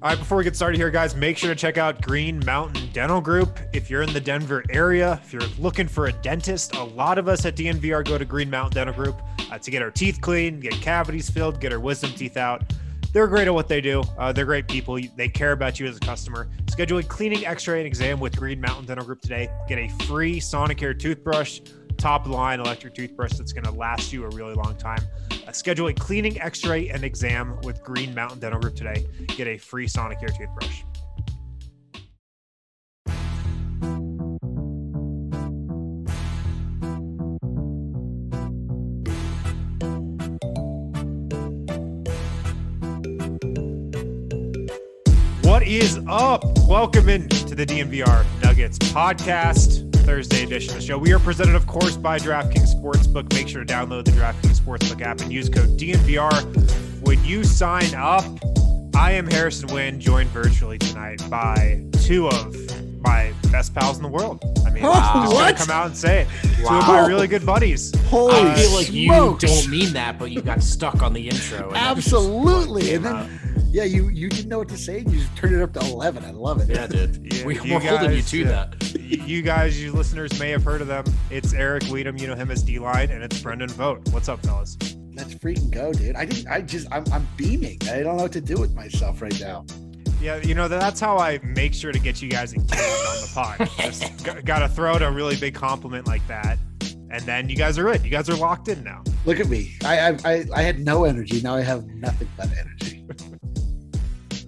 All right, before we get started here, guys, make sure to check out Green Mountain Dental Group. If you're in the Denver area, if you're looking for a dentist, a lot of us at DNVR go to Green Mountain Dental Group uh, to get our teeth cleaned, get cavities filled, get our wisdom teeth out. They're great at what they do. Uh, they're great people. They care about you as a customer. Schedule a cleaning, X-ray, and exam with Green Mountain Dental Group today. Get a free Sonicare toothbrush, top line electric toothbrush that's going to last you a really long time. Uh, schedule a cleaning, X-ray, and exam with Green Mountain Dental Group today. Get a free Sonicare toothbrush. What is up? Welcome in to the DNVR Nuggets podcast, Thursday edition of the show. We are presented, of course, by DraftKings Sportsbook. Make sure to download the DraftKings Sportsbook app and use code DNVR when you sign up. I am Harrison Wind, joined virtually tonight by two of my best pals in the world. I mean, I'm just gonna come out and say it. Two of my really good buddies. Holy I feel like you don't mean that, but you got stuck on the intro. and that just Absolutely. And came then, yeah, you you didn't know what to say. And you just turned it up to eleven. I love it. yeah, dude. Yeah, we, you we're holding you guys, to uh, that. you guys, you listeners may have heard of them. It's Eric Wedum. You know him as D Line, and it's Brendan Vogt. What's up, fellas? Let's freaking go, dude. I didn't. I just. I'm, I'm beaming. I don't know what to do with myself right now. Yeah, you know that's how I make sure to get you guys engaged on the pod. Just got to throw out a really big compliment like that, and then you guys are in. You guys are locked in now. Look at me. I I I, I had no energy. Now I have nothing but energy.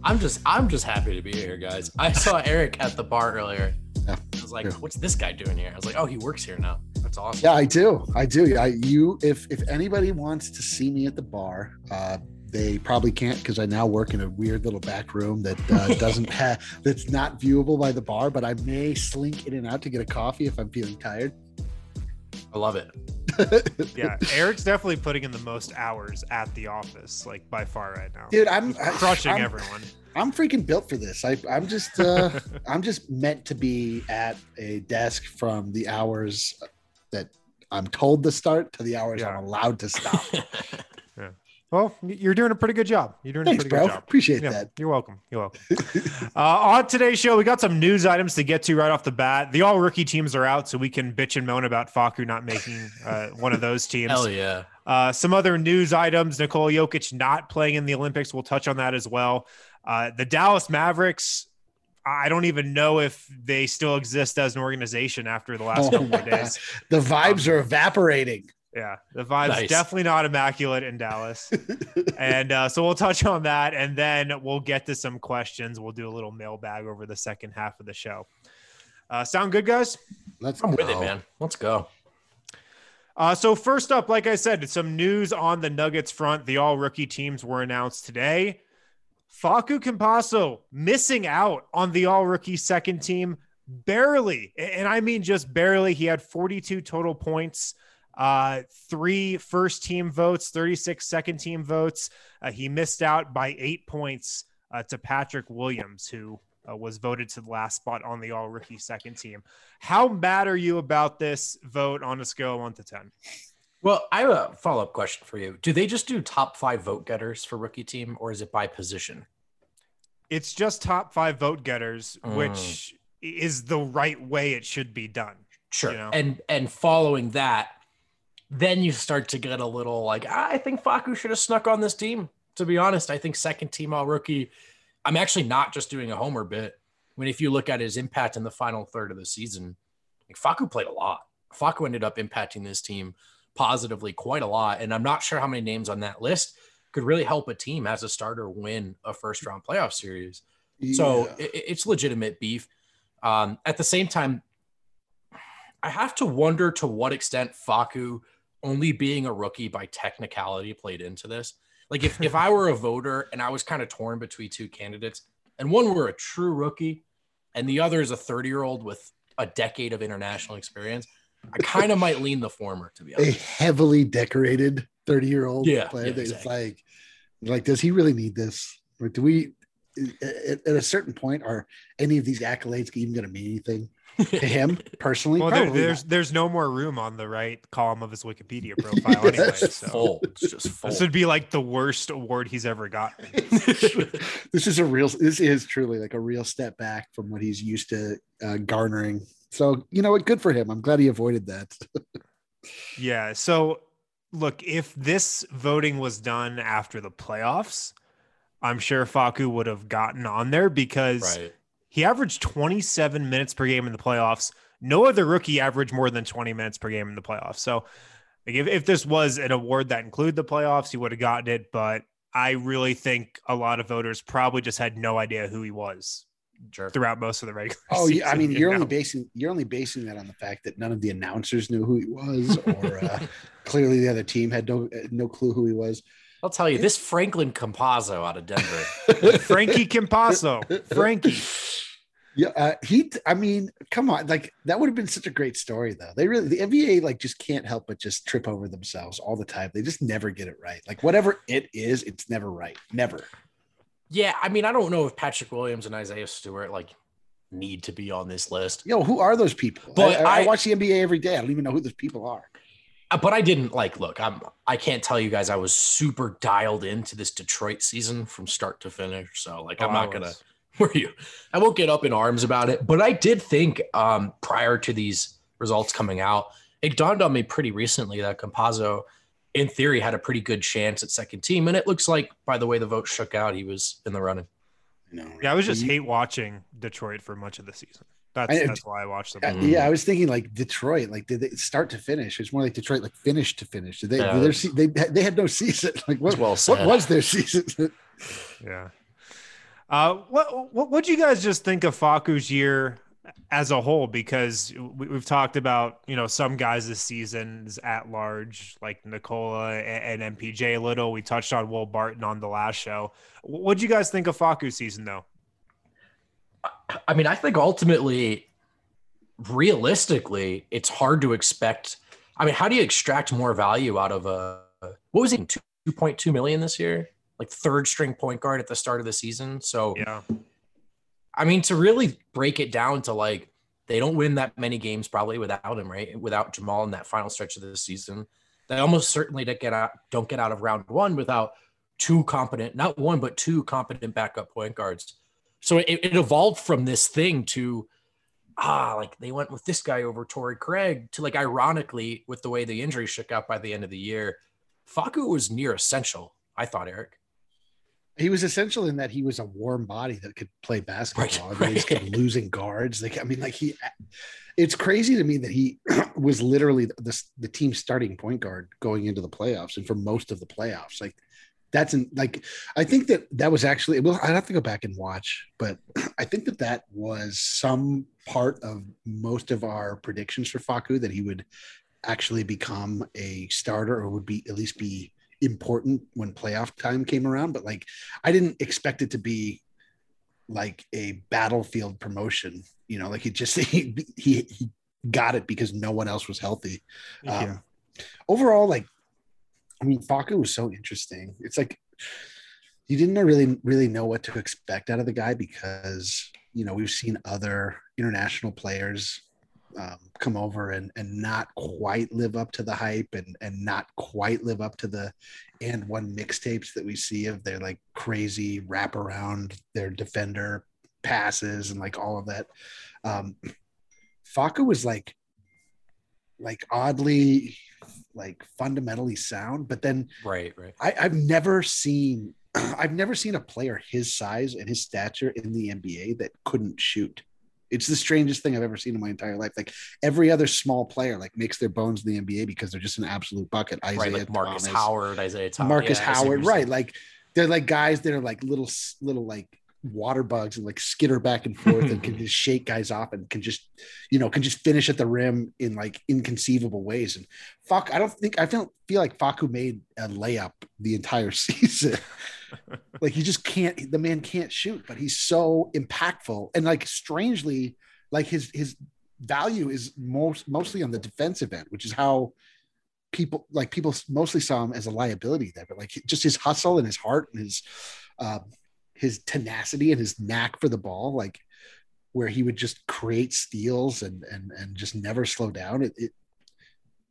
I'm just I'm just happy to be here, guys. I saw Eric at the bar earlier. Yeah, I was like, yeah. what's this guy doing here? I was like, oh, he works here now. That's awesome. Yeah, I do. I do. I you. If if anybody wants to see me at the bar, uh, they probably can't because I now work in a weird little back room that uh, doesn't have that's not viewable by the bar. But I may slink in and out to get a coffee if I'm feeling tired. I love it. Yeah, Eric's definitely putting in the most hours at the office, like by far right now. Dude, I'm I- crushing I'm, everyone. I'm freaking built for this. I, I'm just, uh, I'm just meant to be at a desk from the hours that I'm told to start to the hours Yeah. I'm allowed to stop. Well, you're doing a pretty good job. You're doing Thanks, a pretty bro. good job. Appreciate Yeah, that. you're welcome. You're welcome. uh, on today's show, we got some news items to get to right off the bat. The all rookie teams are out, so we can bitch and moan about Facu not making uh, one of those teams. Hell yeah. Uh, some other news items: Nikola Jokic not playing in the Olympics. We'll touch on that as well. Uh, the Dallas Mavericks. I don't even know if they still exist as an organization after the last couple of days. The vibes are evaporating. Yeah, the vibes Nice. definitely not immaculate in Dallas. and uh, so we'll touch on that, and then we'll get to some questions. We'll do a little mailbag over the second half of the show. Uh, sound good, guys? Let's I'm go. with it, man. Let's go. Uh, so first up, like I said, some news on the Nuggets front. The all rookie teams were announced today. Facu Campazzo missing out on the all rookie second team barely, and I mean just barely. He had 42 total points, uh, three first team votes, 36 second team votes. Uh, he missed out by eight points uh, to Patrick Williams, who uh, was voted to the last spot on the all rookie second team. How mad are you about this vote on a scale of one to 10? Well, I have a follow up question for you. Do they just do top five vote getters for rookie team, or is it by position? It's just top five vote getters, Mm. which is the right way it should be done. Sure. You know? And and following that, then you start to get a little like I think Facu should have snuck on this team. To be honest, I think second team all rookie. I'm actually not just doing a homer bit. When if you look at his impact in the final third of the season, like Facu played a lot. Facu ended up impacting this team positively quite a lot, and I'm not sure how many names on that list could really help a team as a starter win a first round playoff series. So it, it's legitimate beef. Um, at the same time, I have to wonder to what extent Facu only being a rookie by technicality played into this. Like if, if I were a voter and I was kind of torn between two candidates, and one were a true rookie, and the other is a 30 year old with a decade of international experience, I kind of might lean the former, to be honest. a heavily decorated 30 year old Yeah, player yeah, that's exactly. like like does he really need this do we at, at a certain point, are any of these accolades even going to mean anything to him personally? Well, there, there's not. the's no more room on the right column of his Wikipedia profile anyway. It's So full. It's just full. this would be like the worst award he's ever gotten. this is a real. This is truly like a real step back from what he's used to uh, garnering. So you know what? Good for him. I'm glad he avoided that. Yeah. So look, if this voting was done after the playoffs, I'm sure Facu would have gotten on there because right. He averaged 27 minutes per game in the playoffs. No other rookie averaged more than 20 minutes per game in the playoffs. So if, if this was an award that included the playoffs, he would have gotten it. But I really think a lot of voters probably just had no idea who he was Sure. throughout most of the regular Oh, yeah. I mean, you you're know? only basing you're only basing that on the fact that none of the announcers knew who he was, or uh, clearly the other team had no no clue who he was. I'll tell you, this Franklin Compazzo out of Denver. Frankie Campasso. Frankie. Yeah, uh, he. I mean, come on, like that would have been such a great story, though. They really, the NBA, like, just can't help but just trip over themselves all the time. They just never get it right. Like, whatever it is, it's never right. Never. yeah, I mean, I don't know if Patrick Williams and Isaiah Stewart like need to be on this list. Yo, who are those people? But I, I, I I- watch the NBA every day. I don't even know who those people are. Uh, But I didn't like look, I'm I can't tell you guys I was super dialed into this Detroit season from start to finish. So like I'm Oh, not gonna was. were you? I won't get up in arms about it, but I did think um, prior to these results coming out, it dawned on me pretty recently that Campazzo, in theory, had a pretty good chance at second team, and it looks like by the way the vote shook out, he was in the running. You know, Yeah, I was just hate watching Detroit for much of the season. That's I- that's why I watched them. Uh. Yeah, I was thinking like Detroit. Like, did they start to finish? It's more like Detroit, like finish to finish. Did they? Yeah, did their se- they they had no season. Like, what? It's well What was their season? Yeah. Uh, what what what do you guys just think of Facu's year as a whole? Because we, we've talked about you know some guys this season is at large like Nikola and, and MPJ a little. We touched on Will Barton on the last show. What do you guys think of Facu's season though? I mean, I think ultimately, realistically, it's hard to expect. I mean, how do you extract more value out of a what was he two point two million this year? Like third string point guard at the start of the season. So Yeah, I mean, to really break it down to like they don't win that many games probably without him, right? Without Jamal in that final stretch of the season, they almost certainly don't get out don't get out of round one without two competent, not one but two competent backup point guards. So it, it evolved from this thing to ah, like they went with this guy over Torrey Craig to like ironically with the way the injury shook out by the end of the year, Facu was near essential. I thought Eric. He was essential in that he was a warm body that could play basketball. Right, I mean, he kept losing guards. Like, I mean, like he, it's crazy to me that he was literally the, the team starting point guard going into the playoffs and for most of the playoffs. Like, that's an, like, I think that that was actually, well, I'd have to go back and watch, but I think that that was some part of most of our predictions for Facu that he would actually become a starter or would be at least be important when playoff time came around. But like, I didn't expect it to be like a battlefield promotion. You know, like he just he he, he got it because no one else was healthy. Um. Overall, like, I mean, Facu was so interesting. It's like you didn't really really know what to expect out of the guy because you know we've seen other international players um, come over and and not quite live up to the hype and and not quite live up to the and one mixtapes that we see of their like crazy wraparound their defender passes and like all of that. Um, Facu was like like oddly like fundamentally sound, but then Right, right. I, I've never seen I've never seen a player his size and his stature in the NBA that couldn't shoot. It's the strangest thing I've ever seen in my entire life. Like every other small player, like makes their bones in the NBA because they're just an absolute bucket. Isaiah right, like Marcus Thomas, Howard, Isaiah Thomas, Marcus Yeah, I see what Howard, right? Like they're like guys that are like little little like water bugs and like skitter back and forth and can just shake guys off and can just you know can just finish at the rim in like inconceivable ways. And fuck, I don't think I feel feel like Facu made a layup the entire season. like he just can't. The man can't shoot, but he's so impactful and like strangely, like his his value is most mostly on the defensive end, which is how people like people mostly saw him as a liability there, but like just his hustle and his heart and his um, his tenacity and his knack for the ball, like where he would just create steals and and and just never slow down. It, it,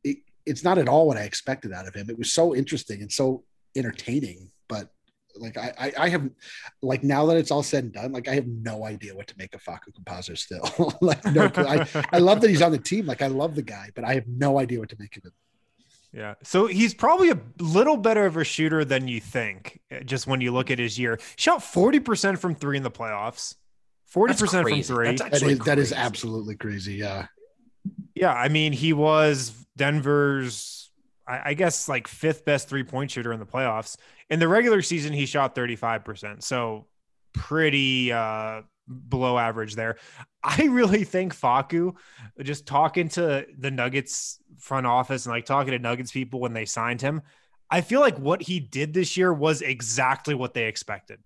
it it's not at all what I expected out of him. It was so interesting and so entertaining, but like I, I, I have like now that it's all said and done, like I have no idea what to make of Facu Campazzo still. like no, I, I love that he's on the team. Like I love the guy, but I have no idea what to make of him. Yeah. So he's probably a little better of a shooter than you think, uh, just when you look at his year. Shot 40% from three in the playoffs, 40% from three. That is, that is absolutely crazy. Yeah. Yeah. I mean, he was Denver's, I, I guess, like fifth best three point shooter in the playoffs. In the regular season, he shot 35%. So pretty uh, below average there. I really think Facu just talking to the Nuggets front office and like talking to Nuggets people when they signed him, I feel like what he did this year was exactly what they expected.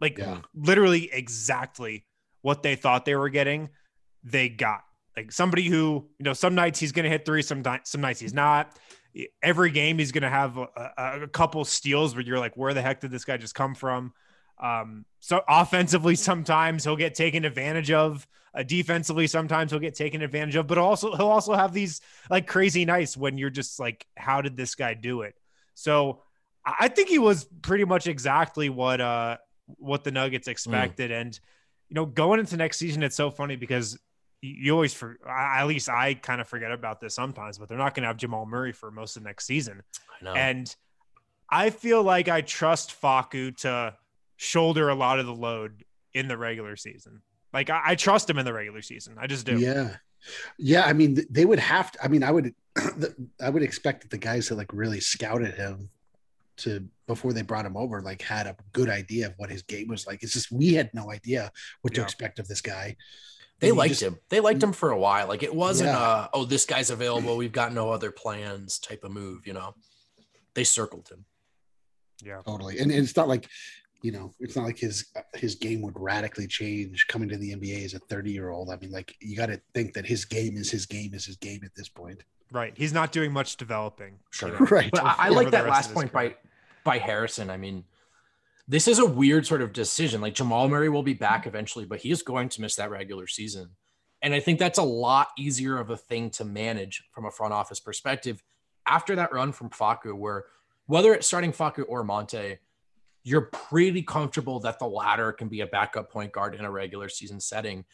Like yeah. literally exactly what they thought they were getting, they got. Like somebody who, you know, some nights he's going to hit three, some, some nights he's not. Every game he's going to have a, a, a couple steals where you're like, where the heck did this guy just come from? Um, so offensively, sometimes he'll get taken advantage of. Uh, defensively, sometimes he'll get taken advantage of. But also, he'll also have these like crazy nights when you're just like, how did this guy do it? So I think he was pretty much exactly what uh what the Nuggets hmm. expected. Mm. And you know, going into next season, it's so funny because you always for at least I kind of forget about this sometimes, but they're not going to have Jamal Murray for most of next season. I know. And I feel like I trust Facu to shoulder a lot of the load in the regular season. Like I, I trust him in the regular season. I just do. Yeah. Yeah. I mean, they would have to, I mean, I would, I would expect that the guys that like really scouted him to before they brought him over, like had a good idea of what his game was like. It's just, we had no idea what to yeah. expect of this guy. They liked just, him. They liked him for a while. Like it wasn't yeah. oh, this guy's available. We've got no other plans type of move, you know, they circled him. Yeah, totally. And, and it's not like you know, it's not like his his game would radically change coming to the NBA as a 30 year old. I mean, like you got to think that his game is his game is his game at this point. Right. He's not doing much developing. Sure. You know, right. But I, I like that last point by by Harrison. I mean, this is a weird sort of decision. Like Jamal Murray will be back eventually, but he is going to miss that regular season. And I think that's a lot easier of a thing to manage from a front office perspective after that run from Facu, where whether it's starting Facu or Monte, you're pretty comfortable that the latter can be a backup point guard in a regular season setting.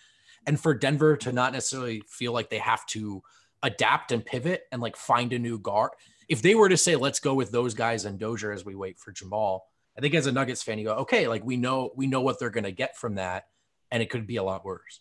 And for Denver to not necessarily feel like they have to adapt and pivot and like find a new guard. If they were to say, let's go with those guys and Dozier as we wait for Jamal, I think as a Nuggets fan, you go, okay, like we know we know what they're gonna get from that, and it could be a lot worse.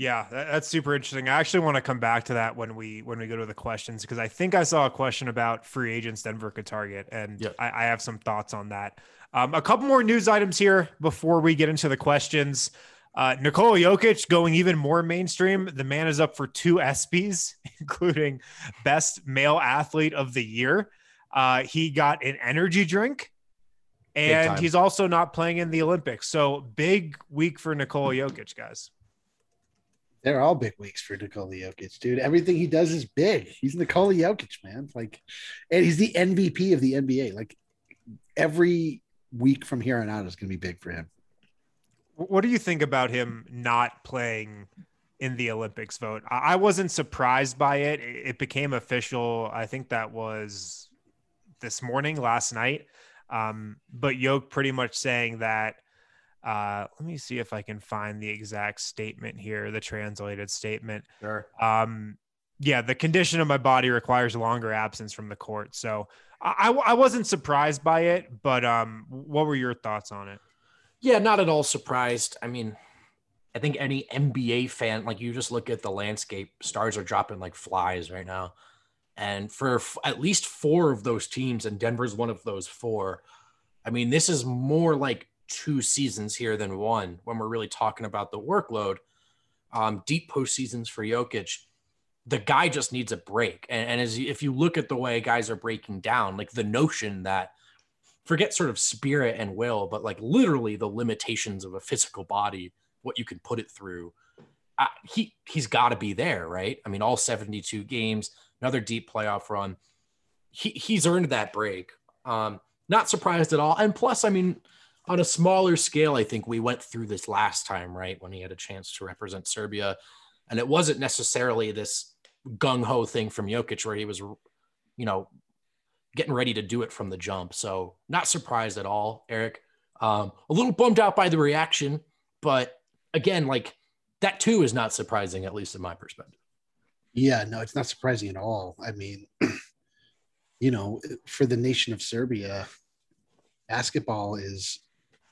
Yeah, that's super interesting. I actually want to come back to that when we when we go to the questions because I think I saw a question about free agents Denver could target, and yep. I, I, have some thoughts on that. Um, a couple more news items here before we get into the questions. Uh, Nikola Jokic going even more mainstream. The man is up for two ESPYS, including Best Male Athlete of the Year. Uh, he got an energy drink, and he's also not playing in the Olympics. So big week for Nikola Jokic, guys. They're all big weeks for Nikola Jokic, dude. Everything he does is big. He's Nikola Jokic, man. Like, and he's the MVP of the NBA. Like, every week from here on out is going to be big for him. What do you think about him not playing in the Olympics Vogt? I wasn't surprised by it. It became official. I think that was this morning, last night. Um, but Yoke pretty much saying that uh, let me see if I can find the exact statement here, the translated statement. Sure. Um, yeah, the condition of my body requires longer absence from the court. So I, I wasn't surprised by it, but um, what were your thoughts on it? Yeah, not at all surprised. I mean, I think any NBA fan, like you just look at the landscape, stars are dropping like flies right now. And for f- at least four of those teams, and Denver's one of those four, I mean, this is more like two seasons here than one when we're really talking about the workload. Um, deep postseasons for Jokic, the guy just needs a break. And, and as if you look at the way guys are breaking down, like the notion that forget sort of spirit and will, but like literally the limitations of a physical body, what you can put it through. Uh, he he's got to be there, right? I mean, all 72 games, another deep playoff run. He he's earned that break. Um, not surprised at all. And plus, I mean, on a smaller scale, I think we went through this last time, right? When he had a chance to represent Serbia. And it wasn't necessarily this gung ho thing from Jokic where he was, you know, getting ready to do it from the jump. So not surprised at all, Eric. Um, a little bummed out by the reaction, but again, like that too is not surprising, at least in my perspective. Yeah, no, it's not surprising at all. I mean, you know, for the nation of Serbia, basketball is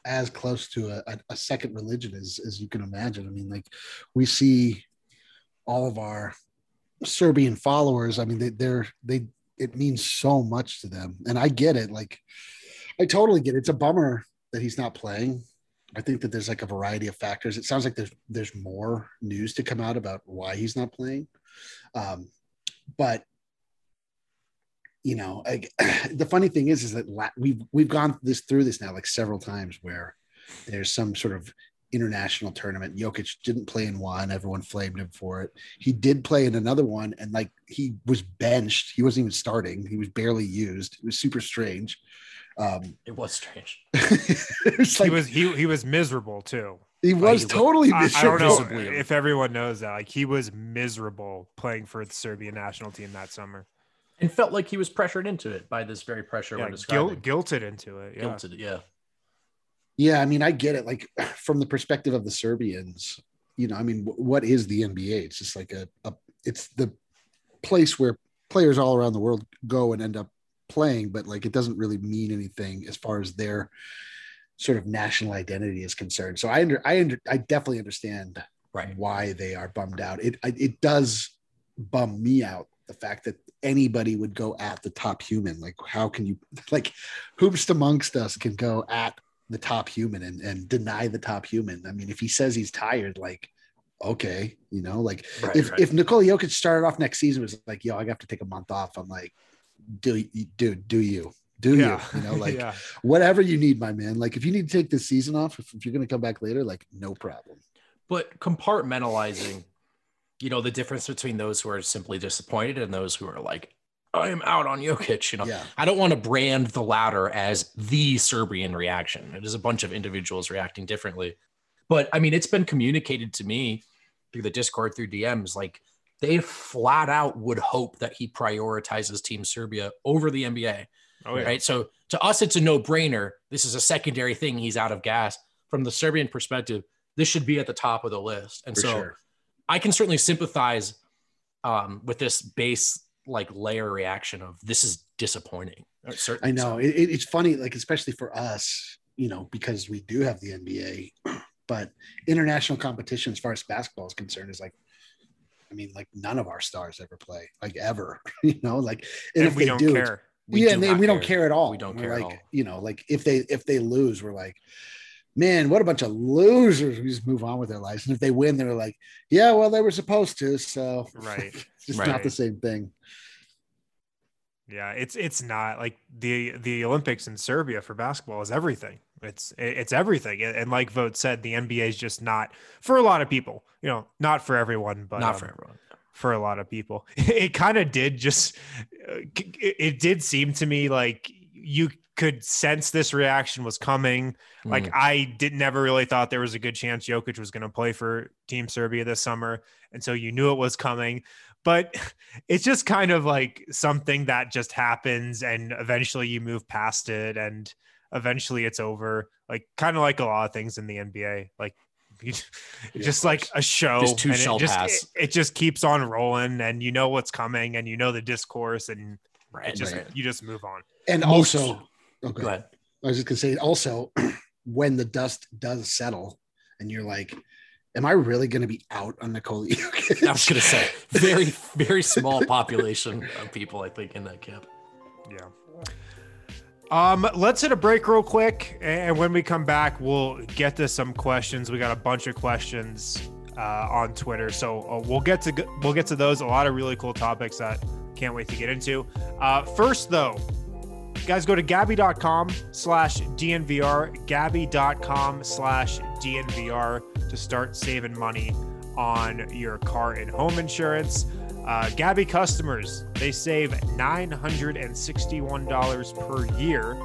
as close to a, a, a second religion as, as you can imagine. I mean, like we see all of our Serbian followers. I mean, they, they're they it means so much to them, and I get it. Like, I totally get it. It's a bummer that he's not playing. I think that there's like a variety of factors. It sounds like there's there's more news to come out about why he's not playing. Um, but you know, I, the funny thing is, is that la- we've we've gone this through this now like several times where there's some sort of international tournament. Jokic didn't play in one. Everyone flamed him for it. He did play in another one, and like he was benched. He wasn't even starting. He was barely used. It was super strange. Um, it was strange. it was like, he was he he was miserable too. He was like, totally I, I, don't know if everyone knows that. Like he was miserable playing for the Serbian national team that summer. And felt like he was pressured into it by this very pressure yeah, we're describing. Guilt, guilted into it. Yeah. Guilted, yeah. Yeah, I mean, I get it. Like from the perspective of the Serbians, you know, I mean, what is the NBA? It's just like a, a it's the place where players all around the world go and end up playing, but like it doesn't really mean anything as far as their sort of national identity is concerned. So I under I under I definitely understand right why they are bummed out. It it does bum me out the fact that anybody would go at the top human. Like how can you like whomst amongst us can go at the top human and, and deny the top human. I mean, if he says he's tired, like okay, you know, like right, if right. if Nikola Jokic started off next season was like, yo, I have to take a month off. I'm like, do dude, do you? Do yeah. you? You know, like yeah. whatever you need, my man. Like if you need to take this season off, if, if you're gonna come back later, like no problem. But compartmentalizing, you know, the difference between those who are simply disappointed and those who are like, I am out on Jokic. You know, yeah. I don't want to brand the latter as the Serbian reaction. It is a bunch of individuals reacting differently. But I mean, it's been communicated to me through the Discord, through DMs, like they flat out would hope that he prioritizes Team Serbia over the NBA. Oh, yeah. Right. So to us, it's a no brainer. This is a secondary thing. He's out of gas. From the Serbian perspective, this should be at the top of the list. And For so sure. I can certainly sympathize um, with this base like layer reaction of this is disappointing. I know it, it's funny, like especially for us, you know, because we do have the NBA, but international competition as far as basketball is concerned is like I mean, like none of our stars ever play, like ever, you know, like, and, and if they do, care. We yeah, do and they, we don't care at all. We don't we're care like, you know, like if they if they lose, we're like, man, what a bunch of losers. We just move on with their lives. And if they win, they're like, yeah, well, they were supposed to. So right, it's just right. not the same thing. Yeah, it's it's not like the the Olympics in Serbia for basketball is everything. It's it's everything, and like Vogt said, the NBA is just not for a lot of people. You know, not for everyone, but not um, for everyone. For a lot of people, it kind of did just. Uh, it, it did seem to me like you could sense this reaction was coming. Mm. Like I did never really thought there was a good chance Jokic was going to play for Team Serbia this summer, and so you knew it was coming. But it's just kind of like something that just happens, and eventually you move past it, and eventually it's over. Like kind of like a lot of things in the NBA, like it's yeah, just like a show. Just two shall it just, pass. It, it, just keeps on rolling, and you know what's coming, and you know the discourse, and right, just right. you just move on. And Most, also, okay, go ahead. I was just gonna say, also, when the dust does settle, and you're like, "Am I really gonna be out on Nicole?" I was gonna say, very, very small population of people, I think, in that camp. Yeah. Um, let's hit a break real quick, and when we come back, we'll get to some questions. We got a bunch of questions uh, on Twitter, so uh, we'll get to we'll get to those. A lot of really cool topics that can't wait to get into. Uh, first, though, guys, go to Gabi.com slash DNVR, Gabi.com slash DNVR to start saving money on your car and home insurance. Uh, Gabi customers, they save $961 per year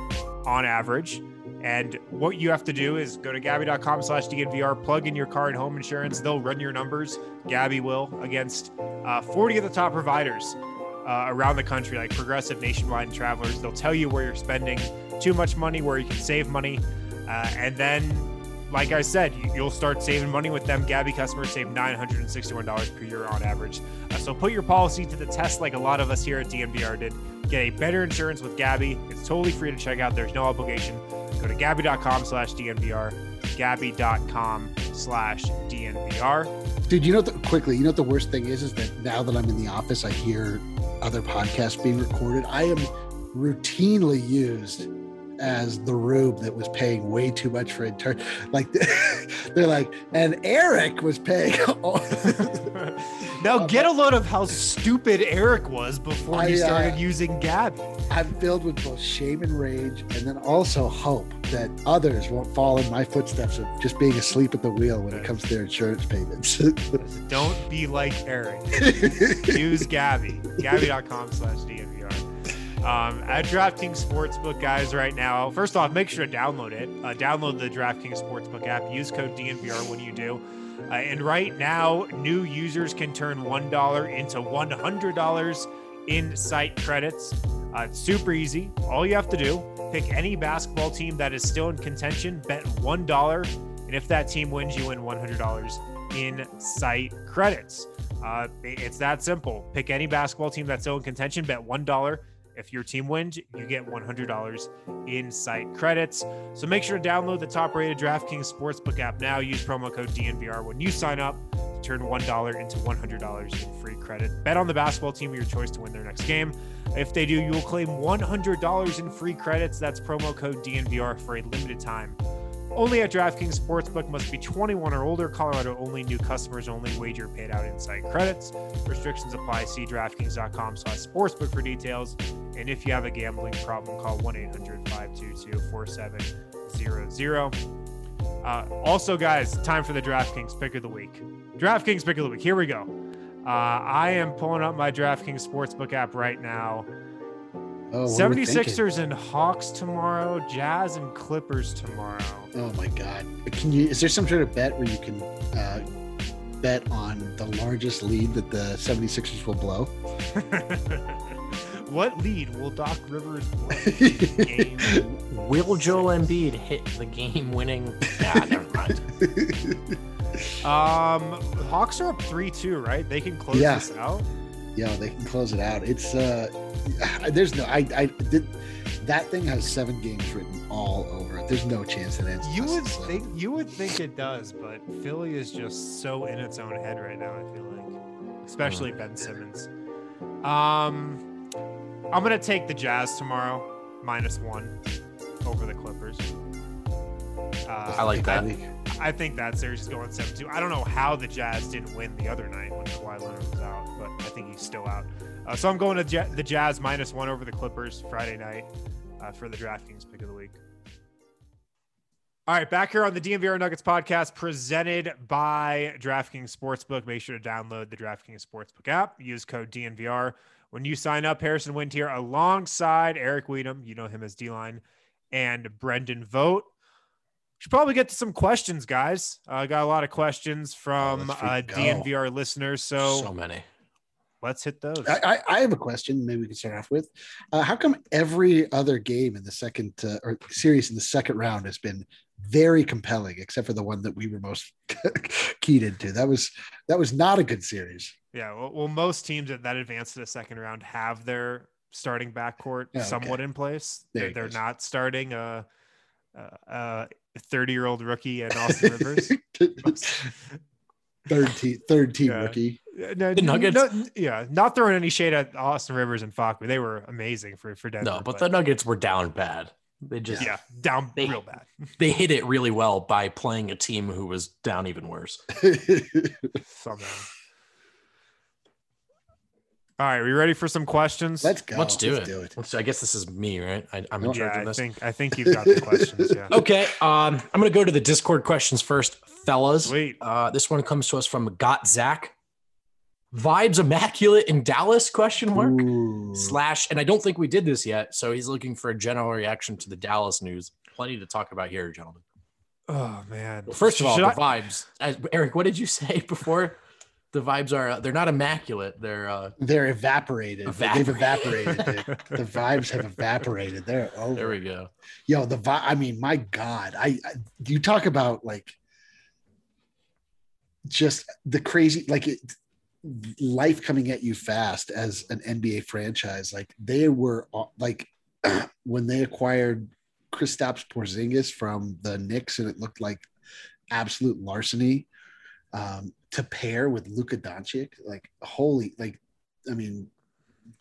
on average. And what you have to do is go to Gabi.com slash DNVR, plug in your car and home insurance. They'll run your numbers. Gabi will against uh, 40 of the top providers uh, around the country, like Progressive, Nationwide, and Travelers. They'll tell you where you're spending too much money, where you can save money. Uh, and then, like I said, you, will start saving money with them. Gabi customers save $961 per year on average. Uh, so put your policy to the test, like a lot of us here at DNVR did. Get a better insurance with Gabi. It's totally free to check out. There's no obligation. Go to Gabi.com slash DNVR. Gabi.com slash DNVR. Dude, you know, the, quickly, you know what the worst thing is? Is that now that I'm in the office, I hear other podcasts being recorded. I am routinely used as the rube that was paying way too much for intern. Like they're like, and Eric was paying. now get a load of how stupid Eric was before I, he started uh, using Gabi. I'm filled with both shame and rage, and then also hope that others won't fall in my footsteps of just being asleep at the wheel when it comes to their insurance payments. Don't be like Eric. Use Gabi. Gabi.com slash DNVR. Um, at DraftKings Sportsbook, guys, right now, first off, make sure to download it. Uh, download the DraftKings Sportsbook app. Use code DNVR when you do. Uh, and right now, new users can turn $1 into $100 in site credits. Uh, it's super easy. All you have to do, pick any basketball team that is still in contention, bet $1. And if that team wins, you win $100 in site credits. Uh, it's that simple. Pick any basketball team that's still in contention, bet $1 if your team wins, you get $100 in site credits. So make sure to download the top rated DraftKings Sportsbook app now. Use promo code DNVR when you sign up to turn $1 into $100 in free credit. Bet on the basketball team of your choice to win their next game. If they do, you will claim $100 in free credits. That's promo code DNVR for a limited time only at DraftKings Sportsbook must be 21 or older. Colorado only. New customers only. Wager paid out inside credits. Restrictions apply. See DraftKings.com slash sportsbook for details. And if you have a gambling problem, call 1-800-522-4700. Uh, also, guys, time for the DraftKings pick of the week. DraftKings pick of the week. Here we go. Uh, I am pulling up my DraftKings Sportsbook app right now. Oh, 76ers and Hawks tomorrow, Jazz and Clippers tomorrow. Oh my god. Can you is there some sort of bet where you can uh, bet on the largest lead that the 76ers will blow? what lead will Doc Rivers blow? will Joel Embiid hit the game winning? Yeah, never mind. um Hawks are up 3-2, right? They can close yeah. this out. Yeah, they can close it out. It's uh there's no I I did that thing has seven games written all over it. There's no chance it ends. You would so. think you would think it does, but Philly is just so in its own head right now. I feel like, especially mm. Ben Simmons. Um, I'm gonna take the Jazz tomorrow, minus one, over the Clippers. Uh, I like that. I, I think that series is going seven two. I don't know how the Jazz didn't win the other night when Kawhi Leonard was out, but I think he's still out. Uh, so I'm going to J- the Jazz minus one over the Clippers Friday night uh, for the DraftKings pick of the week. All right, back here on the DNVR Nuggets podcast presented by DraftKings Sportsbook. Make sure to download the DraftKings Sportsbook app. Use code DNVR when you sign up. Harrison Wind here alongside Eric Wedum. You know him as D Line and Brendan Vogt. Should probably get to some questions, guys. I uh, got a lot of questions from oh, uh, DNVR listeners. So, so many let's hit those. I, I, have a question. Maybe we can start off with. Uh, how come every other game in the second uh, or series in the second round has been very compelling, except for the one that we were most keyed into? That was that was not a good series. Yeah, well, well most teams that, that advance to the second round have their starting backcourt oh, somewhat in place. There they're, they're not starting a. a 30 year old rookie and Austin Rivers. third team, third team yeah. rookie. No, the Nuggets, no, yeah, not throwing any shade at Austin Rivers and Facu. They were amazing for for Denver. No, but, but the Nuggets were down bad. They just yeah, down they, real bad. They hit it really well by playing a team who was down even worse. Somehow. All right, are we ready for some questions? Let's go. Let's do Let's it. Do it. Let's, I guess this is me, right? I, am in charge yeah, of this. I think I think you've got the questions. Yeah. okay. Um, I'm gonna go to the Discord questions first, fellas. Sweet. Uh, this one comes to us from Got Zach. Vibes immaculate in Dallas? Question mark Ooh. slash. And I don't think we did this yet, so he's looking for a general reaction to the Dallas news. plenty to talk about here, gentlemen. Oh man. Well, first of all, Should the I- vibes. As, Eric, what did you say before? The vibes are uh, they're not immaculate. They're uh, They're evaporated. They've evaporated. the, the vibes have evaporated. They're over. there we go. Yo, the vibe. I mean, my God. I, I you talk about like just the crazy like it life coming at you fast as an NBA franchise. Like they were uh, like when they acquired Kristaps Porzingis from the Knicks, and it looked like absolute larceny. Um, to pair with Luka Doncic, like holy, like I mean,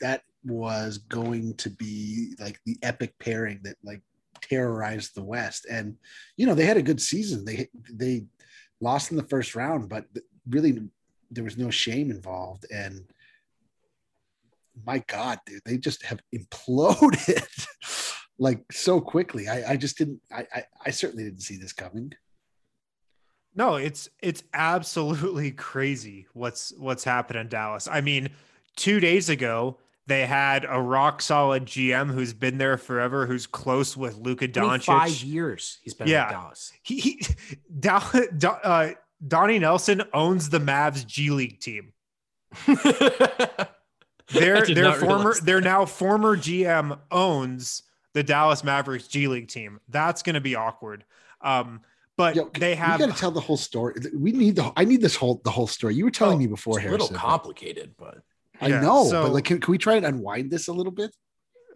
that was going to be like the epic pairing that like terrorized the West. And you know, they had a good season. They they lost in the first round, but really there was no shame involved. And my God, dude, they just have imploded like so quickly. I, I just didn't I, I I certainly didn't see this coming. No, it's it's absolutely crazy what's what's happened in Dallas. I mean, two days ago they had a rock solid GM who's been there forever, who's close with Luka Doncic. Five years he's been Yeah. in Dallas. He, he Dow, Dow- uh, Donnie Nelson owns the Mavs G League team. Their their former their now former GM owns the Dallas Mavericks G League team. That's going to be awkward. Um, but Yo, they have we got to tell the whole story. We need the I need this whole the whole story. You were telling Oh, me before, It's a little Harrison. but- complicated, but I Yeah, know, so- but like, can, can we try and unwind this a little bit?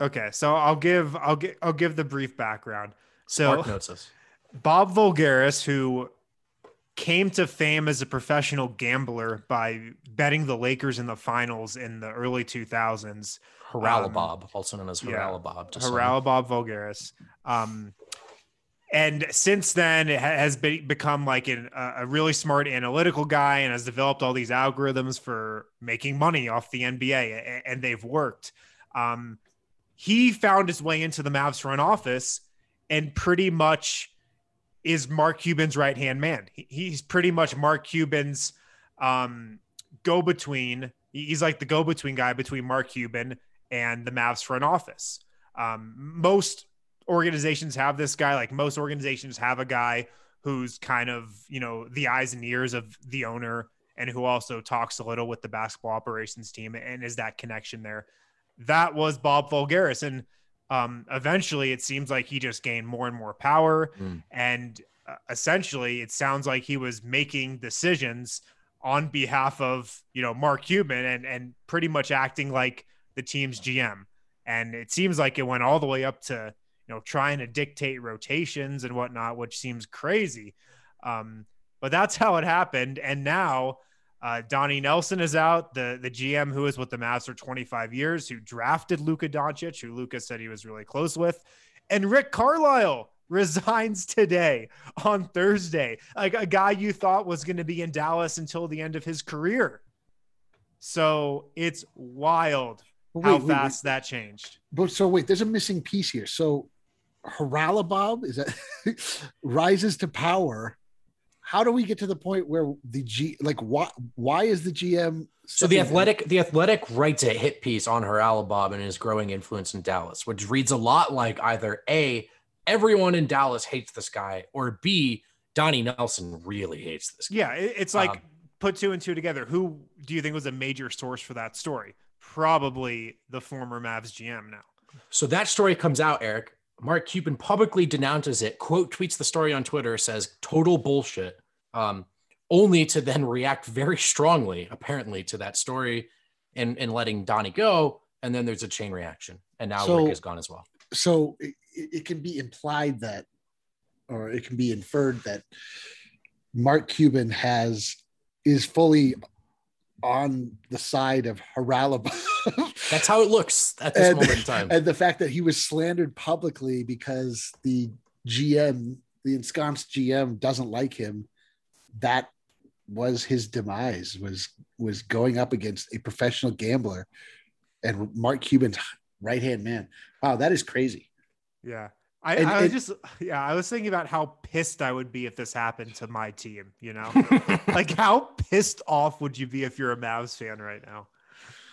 okay. So I'll give I'll give I'll give the brief background. So Mark notes us. Bob Voulgaris, who came to fame as a professional gambler by betting the Lakers in the finals in the early 2000s, Haralabob, also known as yeah. Haralabob. Voulgaris. Um, and since then, it has be- become like an, a really smart analytical guy and has developed all these algorithms for making money off the NBA, and they've worked. Um, he found his way into the Mavs front office and pretty much is Mark Cuban's right hand man. He- He's pretty much Mark Cuban's um, go between. He's like the go between guy between Mark Cuban and the Mavs front office. Um, most organizations have this guy. Like most organizations have a guy who's kind of you know the eyes and ears of the owner and who also talks a little with the basketball operations team and is that connection there. That was Bob Voulgaris, and um, eventually it seems like he just gained more and more power, Mm. and uh, essentially it sounds like he was making decisions on behalf of you know Mark Cuban and and pretty much acting like the team's GM. And it seems like it went all the way up to you know trying to dictate rotations and whatnot, which seems crazy. Um, but that's how it happened. And now uh, Donnie Nelson is out, the the GM who is with the Mavs for 25 years, who drafted Luka Doncic, who Luka said he was really close with, and Rick Carlisle resigns today on Thursday, like a guy you thought was going to be in Dallas until the end of his career. So it's wild But how wait, wait, wait. fast that changed. But so wait, there's a missing piece here. So Haralabob is that rises to power. How do we get to the point where the G like why why is the GM So the stepping- athletic, the athletic writes a hit piece on Haralabob and his growing influence in Dallas, which reads a lot like either a everyone in Dallas hates this guy, or b Donnie Nelson really hates this guy. Yeah, it's like Um, put two and two together. Who do you think was a major source for that story? Probably the former Mavs GM now. So that story comes out, Eric. Mark Cuban publicly denounces it, quote tweets the story on Twitter, says total bullshit, um, only to then react very strongly, apparently, to that story and, and letting Donnie go. And then there's a chain reaction. And now So- Rick is gone as well. so it, it it can be implied that or it can be inferred that Mark Cuban has is fully on the side of Haralabob. That's how it looks at this And- moment in time. and the fact that he was slandered publicly because the GM, the ensconced GM, doesn't like him, that was his demise. Was was going up against a professional gambler and Mark Cuban's right hand man. Wow, that is crazy. Yeah. I, And I was it- just yeah, I was thinking about how pissed I would be if this happened to my team, you know? like how pissed off would you be if you're a Mavs fan right now?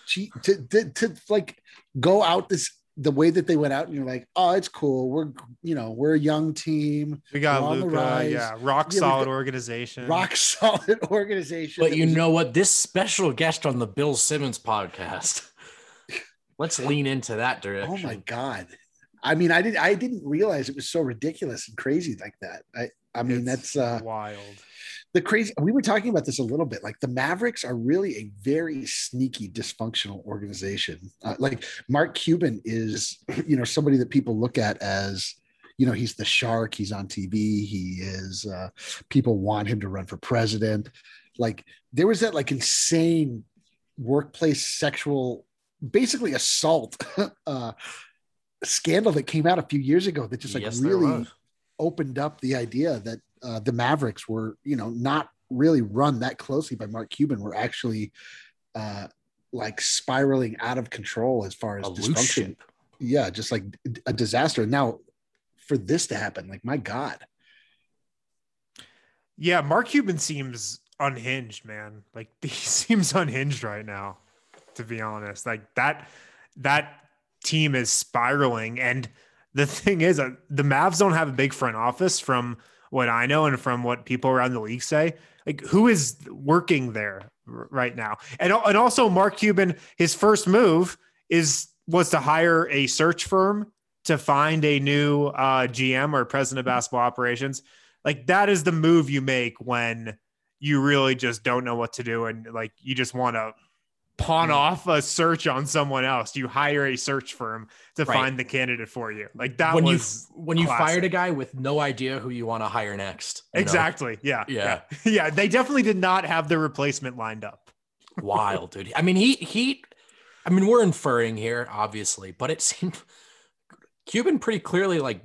Gee, to, to, to like go out this the way that they went out and you're like, oh, it's cool. We're you know we're a young team. We got We're on the Luka, yeah, rock Yeah, solid organization. Rock solid organization. But you was- know what? This special guest on the Bill Simmons podcast. Let's lean into that direction. Oh my god! I mean, I didn't I didn't realize it was so ridiculous and crazy like that. I. I mean, It's that's uh, wild. the crazy. We were talking about this a little bit. Like the Mavericks are really a very sneaky, dysfunctional organization. Uh, like Mark Cuban is, you know, somebody that people look at as, you know, he's the shark. He's on TV. He is. Uh, people want him to run for president. Like there was that like insane workplace sexual, basically assault uh, scandal that came out a few years ago that just like Yes, really opened up the idea that uh, the Mavericks were, you know, not really run that closely by Mark Cuban. Were actually uh, like spiraling out of control as far as a dysfunction. ship. Yeah, just like a disaster. Now, for this to happen, like my God, Yeah, Mark Cuban seems unhinged, man. Like he seems unhinged right now, to be honest. Like that that team is spiraling and the thing is uh, the Mavs don't have a big front office from what I know and from what people around the league say. Like who is working there right now? And and also Mark Cuban his first move is was to hire a search firm to find a new uh, GM or president of basketball operations like that is the move you make when you really just don't know what to do and like you just want to pawn Mm. off a search on someone else you hire a search firm to Right. find the candidate for you like that when you when you classic. fired a guy with no idea who you want to hire next. exactly yeah Yeah. yeah yeah they definitely did not have the replacement lined up wild, dude. I mean, he he. I mean, we're inferring here, obviously, but it seemed Cuban pretty clearly like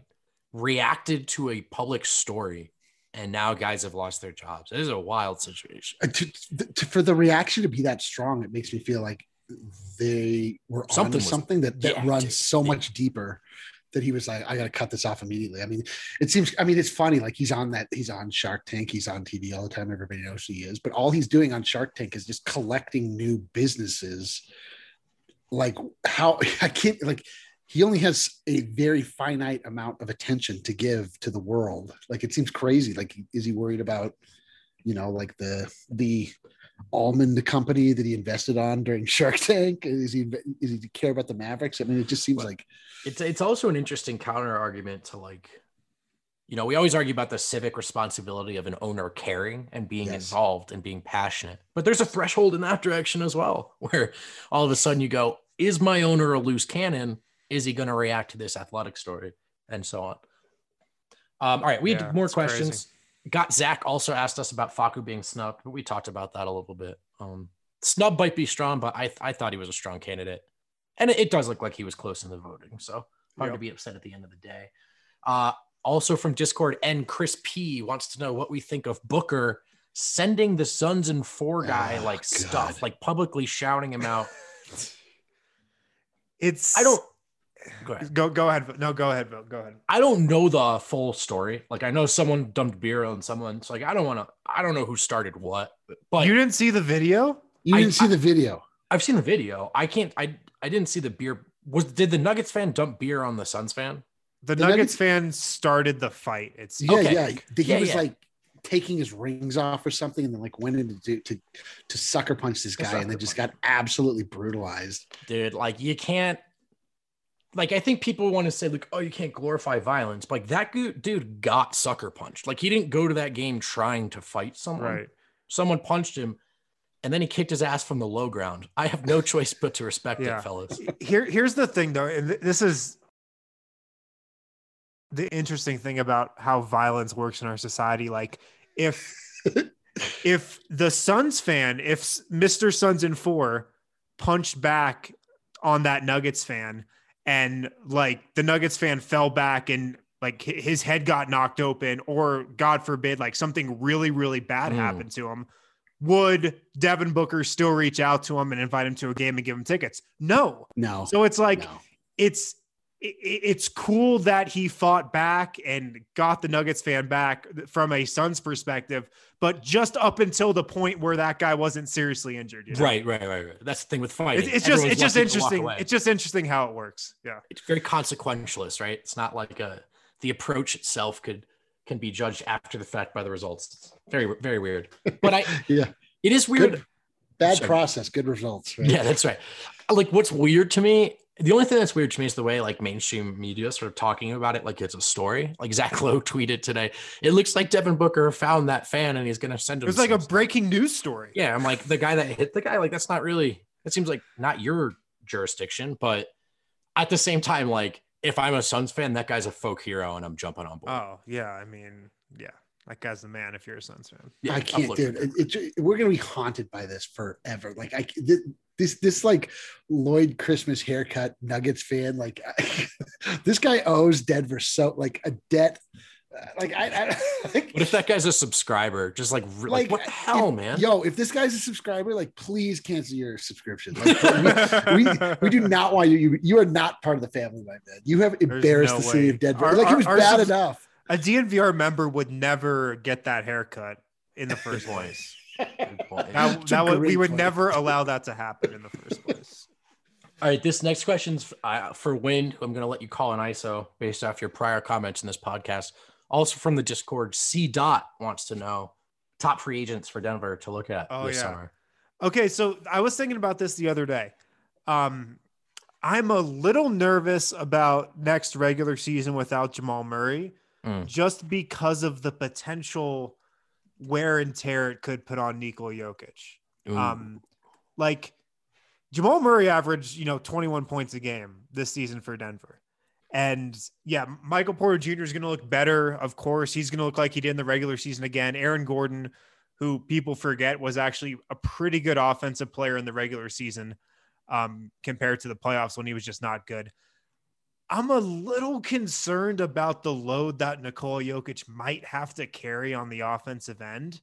reacted to a public story, and now guys have lost their jobs. It is a wild situation. Uh, to, to, for the reaction to be that strong, it makes me feel like they were Something something was- something that, that yeah, runs so yeah. much deeper that he was like, I got to cut this off immediately. I mean, it seems, I mean, it's funny. Like he's on that, he's on Shark Tank, he's on TV all the time. Everybody knows who he is, but all he's doing on Shark Tank is just collecting new businesses. Like how I can't, like, he only has a very finite amount of attention to give to the world. Like it seems crazy. Like, is he worried about, you know, like the the almond company that he invested on during Shark Tank? Is he is he care about the Mavericks? I mean, it just seems like It's it's also an interesting counter argument to like, you know, we always argue about the civic responsibility of an owner caring and being Yes. involved and being passionate. But there's a threshold in that direction as well, where all of a sudden you go, is my owner a loose cannon? Is he going to react to this athletic story? And so on. Um, all right, we Yeah, had more it's crazy. questions. Got Zach also asked us about Facu being snubbed, but we talked about that a little bit. Um, snub might be strong, but I I thought he was a strong candidate, and it, it does look like he was close in the voting. So hard to be upset at the end of the day. Uh, also from Discord, and Chris P wants to know what we think of Booker sending the Suns and four guy Oh, like stuff, like publicly shouting him out. it's I don't. Go ahead. go go ahead no go ahead Bill. go ahead I don't know the full story. Like I know someone dumped beer on someone. It's like I don't want to. I don't know who started what, but you didn't see the video you didn't see I- the video. I've seen the video. I can't. I I didn't see the beer. Was did the Nuggets fan dump beer on the Suns fan? the, The nuggets, Nuggets- fan started the fight it's Yeah, Okay. yeah. He Yeah, was yeah. like taking his rings off or something, and then like went in to do, to to sucker punch this To guy, and sucker then just punch. got absolutely brutalized. dude. Like you can't. Like I think people want to say like, oh, you can't glorify violence. But like that dude got sucker punched. Like he didn't go to that game trying to fight someone. right Someone punched him, and then he kicked his ass from the low ground. I have no choice but to respect Yeah. it, fellas. here here's the thing though and th- this is the interesting thing about how violence works in our society like if if the Suns fan if Mr. Suns in 4 punched back on that Nuggets fan and like the Nuggets fan fell back and like his head got knocked open or god forbid like something really really bad Mm. happened to him would Devin Booker still reach out to him and invite him to a game and give him tickets? No. No, So it's like no. it's it, it's cool that he fought back and got the Nuggets fan back from a Suns perspective, but just up until the point where that guy wasn't seriously injured. You know? Right, right, right, right. That's the thing with fighting. It's, it's just it's just interesting. It's just interesting how it works. Yeah, it's very consequentialist, right? It's not like a the approach itself could can be judged after the fact by the results. It's very very weird. But I yeah, it is weird. Good, bad Sorry. process, good results. Right? Yeah, that's right. Like what's weird to me the only thing that's weird to me is the way like mainstream media sort of talking about it like it's a story. Like Zach Lowe tweeted today, it looks like Devin Booker found that fan and he's gonna send him. It's like a breaking news story. Yeah, I'm like the guy that hit the guy. Like that's not really. That seems like not your jurisdiction, but at the same time, like if I'm a Suns fan, that guy's a folk hero, and I'm jumping on board. Oh yeah, I mean yeah, that guy's the man. If you're a Suns fan, yeah, I can't, dude. It, it, we're gonna be haunted by this forever. Like I, this this like Lloyd Christmas haircut Nuggets fan. Like this guy owes Denver so like a debt. Uh, like I, I like, what if that guy's a subscriber? Just like, like, like what the hell, if, man? Yo, if this guy's a subscriber, like please cancel your subscription. Like, we, we, we do not want you, you. You are not part of the family, my man. You have embarrassed no the way. city of Denver. Our, like it was our, bad enough. A DNVR member would never get that haircut in the first place. That, that would, we would point. never allow that to happen in the first place. All right, this next question's uh, for Wind. Who I'm going to let you call an ISO based off your prior comments in this podcast. Also from the Discord, C. Dot wants to know top free agents for Denver to look at oh, this yeah. summer. Okay, so I was thinking about this the other day. Um, I'm a little nervous about next regular season without Jamal Murray, mm. just because of the potential wear and tear it could put on Nikola Jokic. Ooh. Um, like Jamal Murray averaged, you know, 21 points a game this season for Denver. And yeah, Michael Porter Jr. is going to look better. Of course, he's going to look like he did in the regular season again. Aaron Gordon, who people forget was actually a pretty good offensive player in the regular season um, compared to the playoffs when he was just not good. I'm a little concerned about the load that Nikola Jokic might have to carry on the offensive end.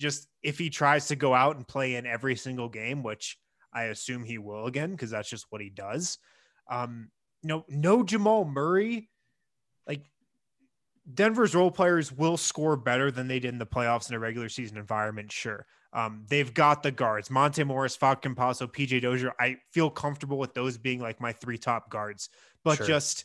Just if he tries to go out and play in every single game, which I assume he will again, because that's just what he does. Um, know, no Jamal Murray. Like Denver's role players will score better than they did in the playoffs in a regular season environment, sure. Um, they've got the guards, Monte Morris, Facu Campazzo, PJ Dozier. I feel comfortable with those being like my three top guards but sure. just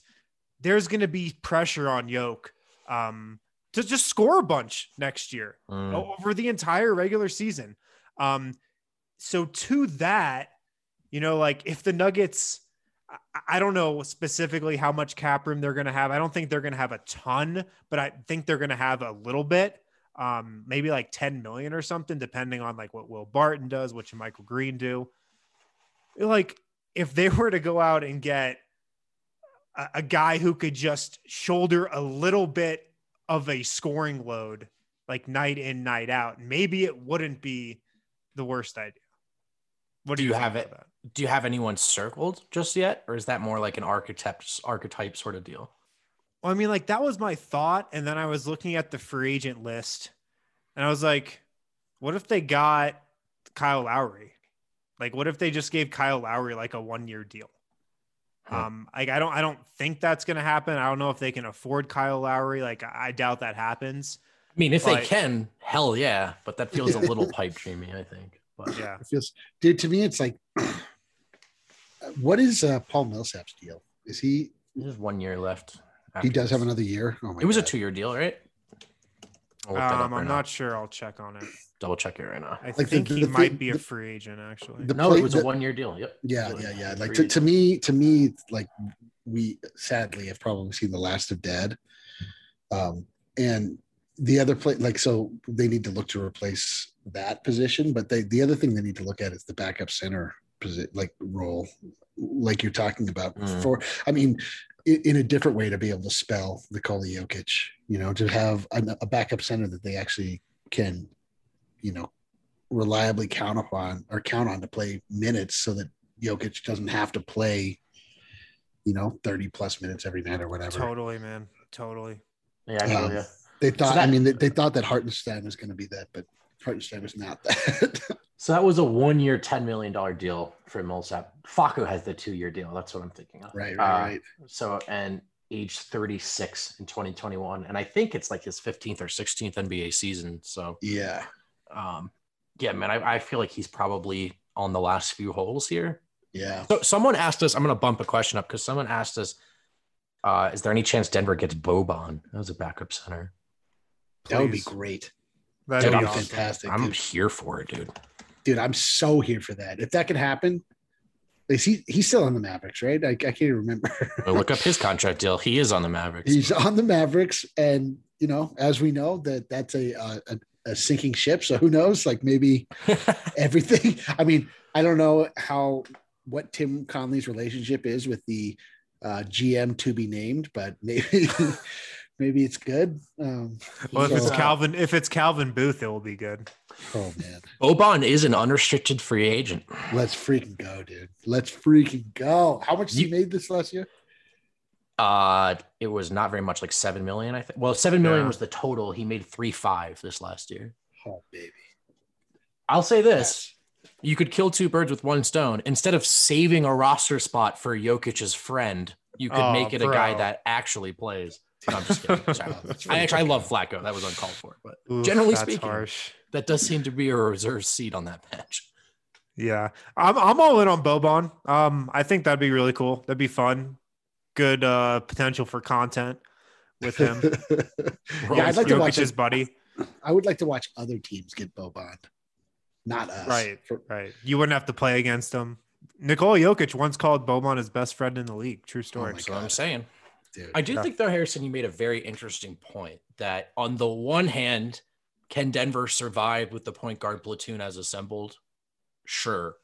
there's going to be pressure on Yoke um, to just score a bunch next year mm. over the entire regular season. Um, so to that, you know, like if the Nuggets, I, don't know specifically how much cap room they're going to have. I don't think they're going to have a ton, but I think they're going to have a little bit. Um, maybe like 10 million or something, depending on like what Will Barton does, what Michael Green do. Like if they were to go out and get a, a guy who could just shoulder a little bit of a scoring load like night in night out maybe it wouldn't be the worst idea. What do, do you, have it? do you have anyone circled just yet or is that more like an archetype archetype sort of deal? Well i mean like that was my thought and then i was looking at the free agent list and i was like what if they got kyle lowry? Like what if they just gave kyle lowry like a one year deal um, like I don't, I don't think that's going to happen. I don't know if they can afford Kyle Lowry. Like I doubt that happens. I mean, if but, they can, hell yeah. But that feels a little pipe dreamy, I think. But yeah, it feels, dude. To me, it's like, what is uh, Paul Millsap's deal? Is he? There's one year left. He does this. have another year. Oh my it was God. a two-year deal, right? Um, I'm now. not sure. I'll check on it. Double check it right now. I like think the, the, he the, might be a free agent actually. no, play, it was a one year deal. Yep. Yeah, yeah, yeah. Like to, to me, to me, like we sadly have probably seen the last of Dad. Um, and the other play, like so, they need to look to replace that position. But they, the other thing they need to look at is the backup center position, like role, like you're talking about. Mm. For I mean, in a different way to be able to spell the Nikola Jokic, you know, to have a, a backup center that they actually can, you know, reliably count upon or count on to play minutes so that Jokic doesn't have to play, you know, 30 plus minutes every night or whatever. Totally, man. Totally. Yeah, I um, They thought, so that, I mean, they, they, thought that Hartenstein was going to be that, but Hartenstein was not that. So that was a one-year, ten million dollar deal for Millsap. Facu has the two-year deal. That's what I'm thinking of. right, Uh, right, right. So and age 36 in 2021, and I think it's like his 15th or 16th NBA season. So Yeah. um, yeah, man, I, I feel like he's probably on the last few holes here. Yeah. So someone asked us. I'm gonna bump a question up because someone asked us. Uh, is there any chance Denver gets Boban as a backup center? That would be great. That'd Dude, be I'm awesome. fantastic. I'm dude. here for it, dude. dude, I'm so here for that. If that can happen, is he he's still on the Mavericks, right? I, I can't even remember. But look up his contract deal. He is on the Mavericks. he's on the Mavericks, and you know, as we know, that that's a uh, a, a sinking ship. So who knows? Like maybe everything. I mean, I don't know how what Tim Connelly's relationship is with the uh, GM to be named, but maybe maybe it's good. Um, Well, if it's Calvin, if it's Calvin Booth, it will be good. oh man, Boban is an unrestricted free agent. let's freaking go, dude. Let's freaking go. How much did he You- made this last year? Uh, it was not very much, like seven million. I think. Well, seven million Yeah. was the total. He made three five this last year. Oh baby. I'll say this: you could kill two birds with one stone. Instead of saving a roster spot for Jokic's friend, you could Oh, make it a guy that actually plays. No, I'm just kidding. Sorry. Oh, I actually I freaking- love Vlatko. That was uncalled for, but Oof, generally speaking, harsh. that does seem to be a reserve seat on that bench. Yeah, I'm I'm all in on Boban. Um, I think that'd be really cool. That'd be fun. Good uh potential for content with him. yeah, I'd like to watch. his buddy. I would like to watch other teams get Boban, not us. Right. Right. You wouldn't have to play against him. Nikola Jokic once called Boban his best friend in the league. True story. my That's what I'm saying. Dude. I do Yeah. think though, Harrison, you made a very interesting point that on the one hand, can Denver survive with the point guard platoon as assembled? Sure.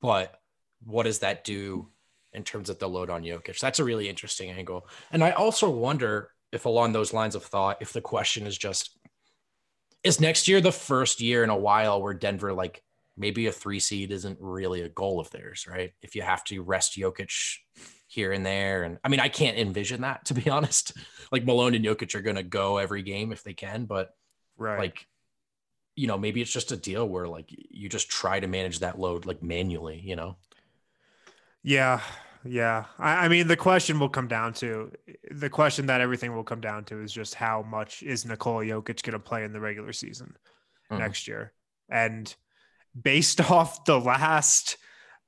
But what does that do in terms of the load on Jokic? That's a really interesting angle. And I also wonder if along those lines of thought, if the question is just is next year the first year in a while where Denver like maybe a three seed isn't really a goal of theirs, right? If you have to rest Jokic here and there. And I mean, I can't envision that to be honest. Like Malone and Jokic are going to go every game if they can, but right. like, you know, maybe it's just a deal where like you just try to manage that load like manually, you know? Yeah, yeah. I, I mean, the question will come down to the question that everything will come down to is just how much is Nikola Jokic going to play in the regular season Mhm. next year? And based off the last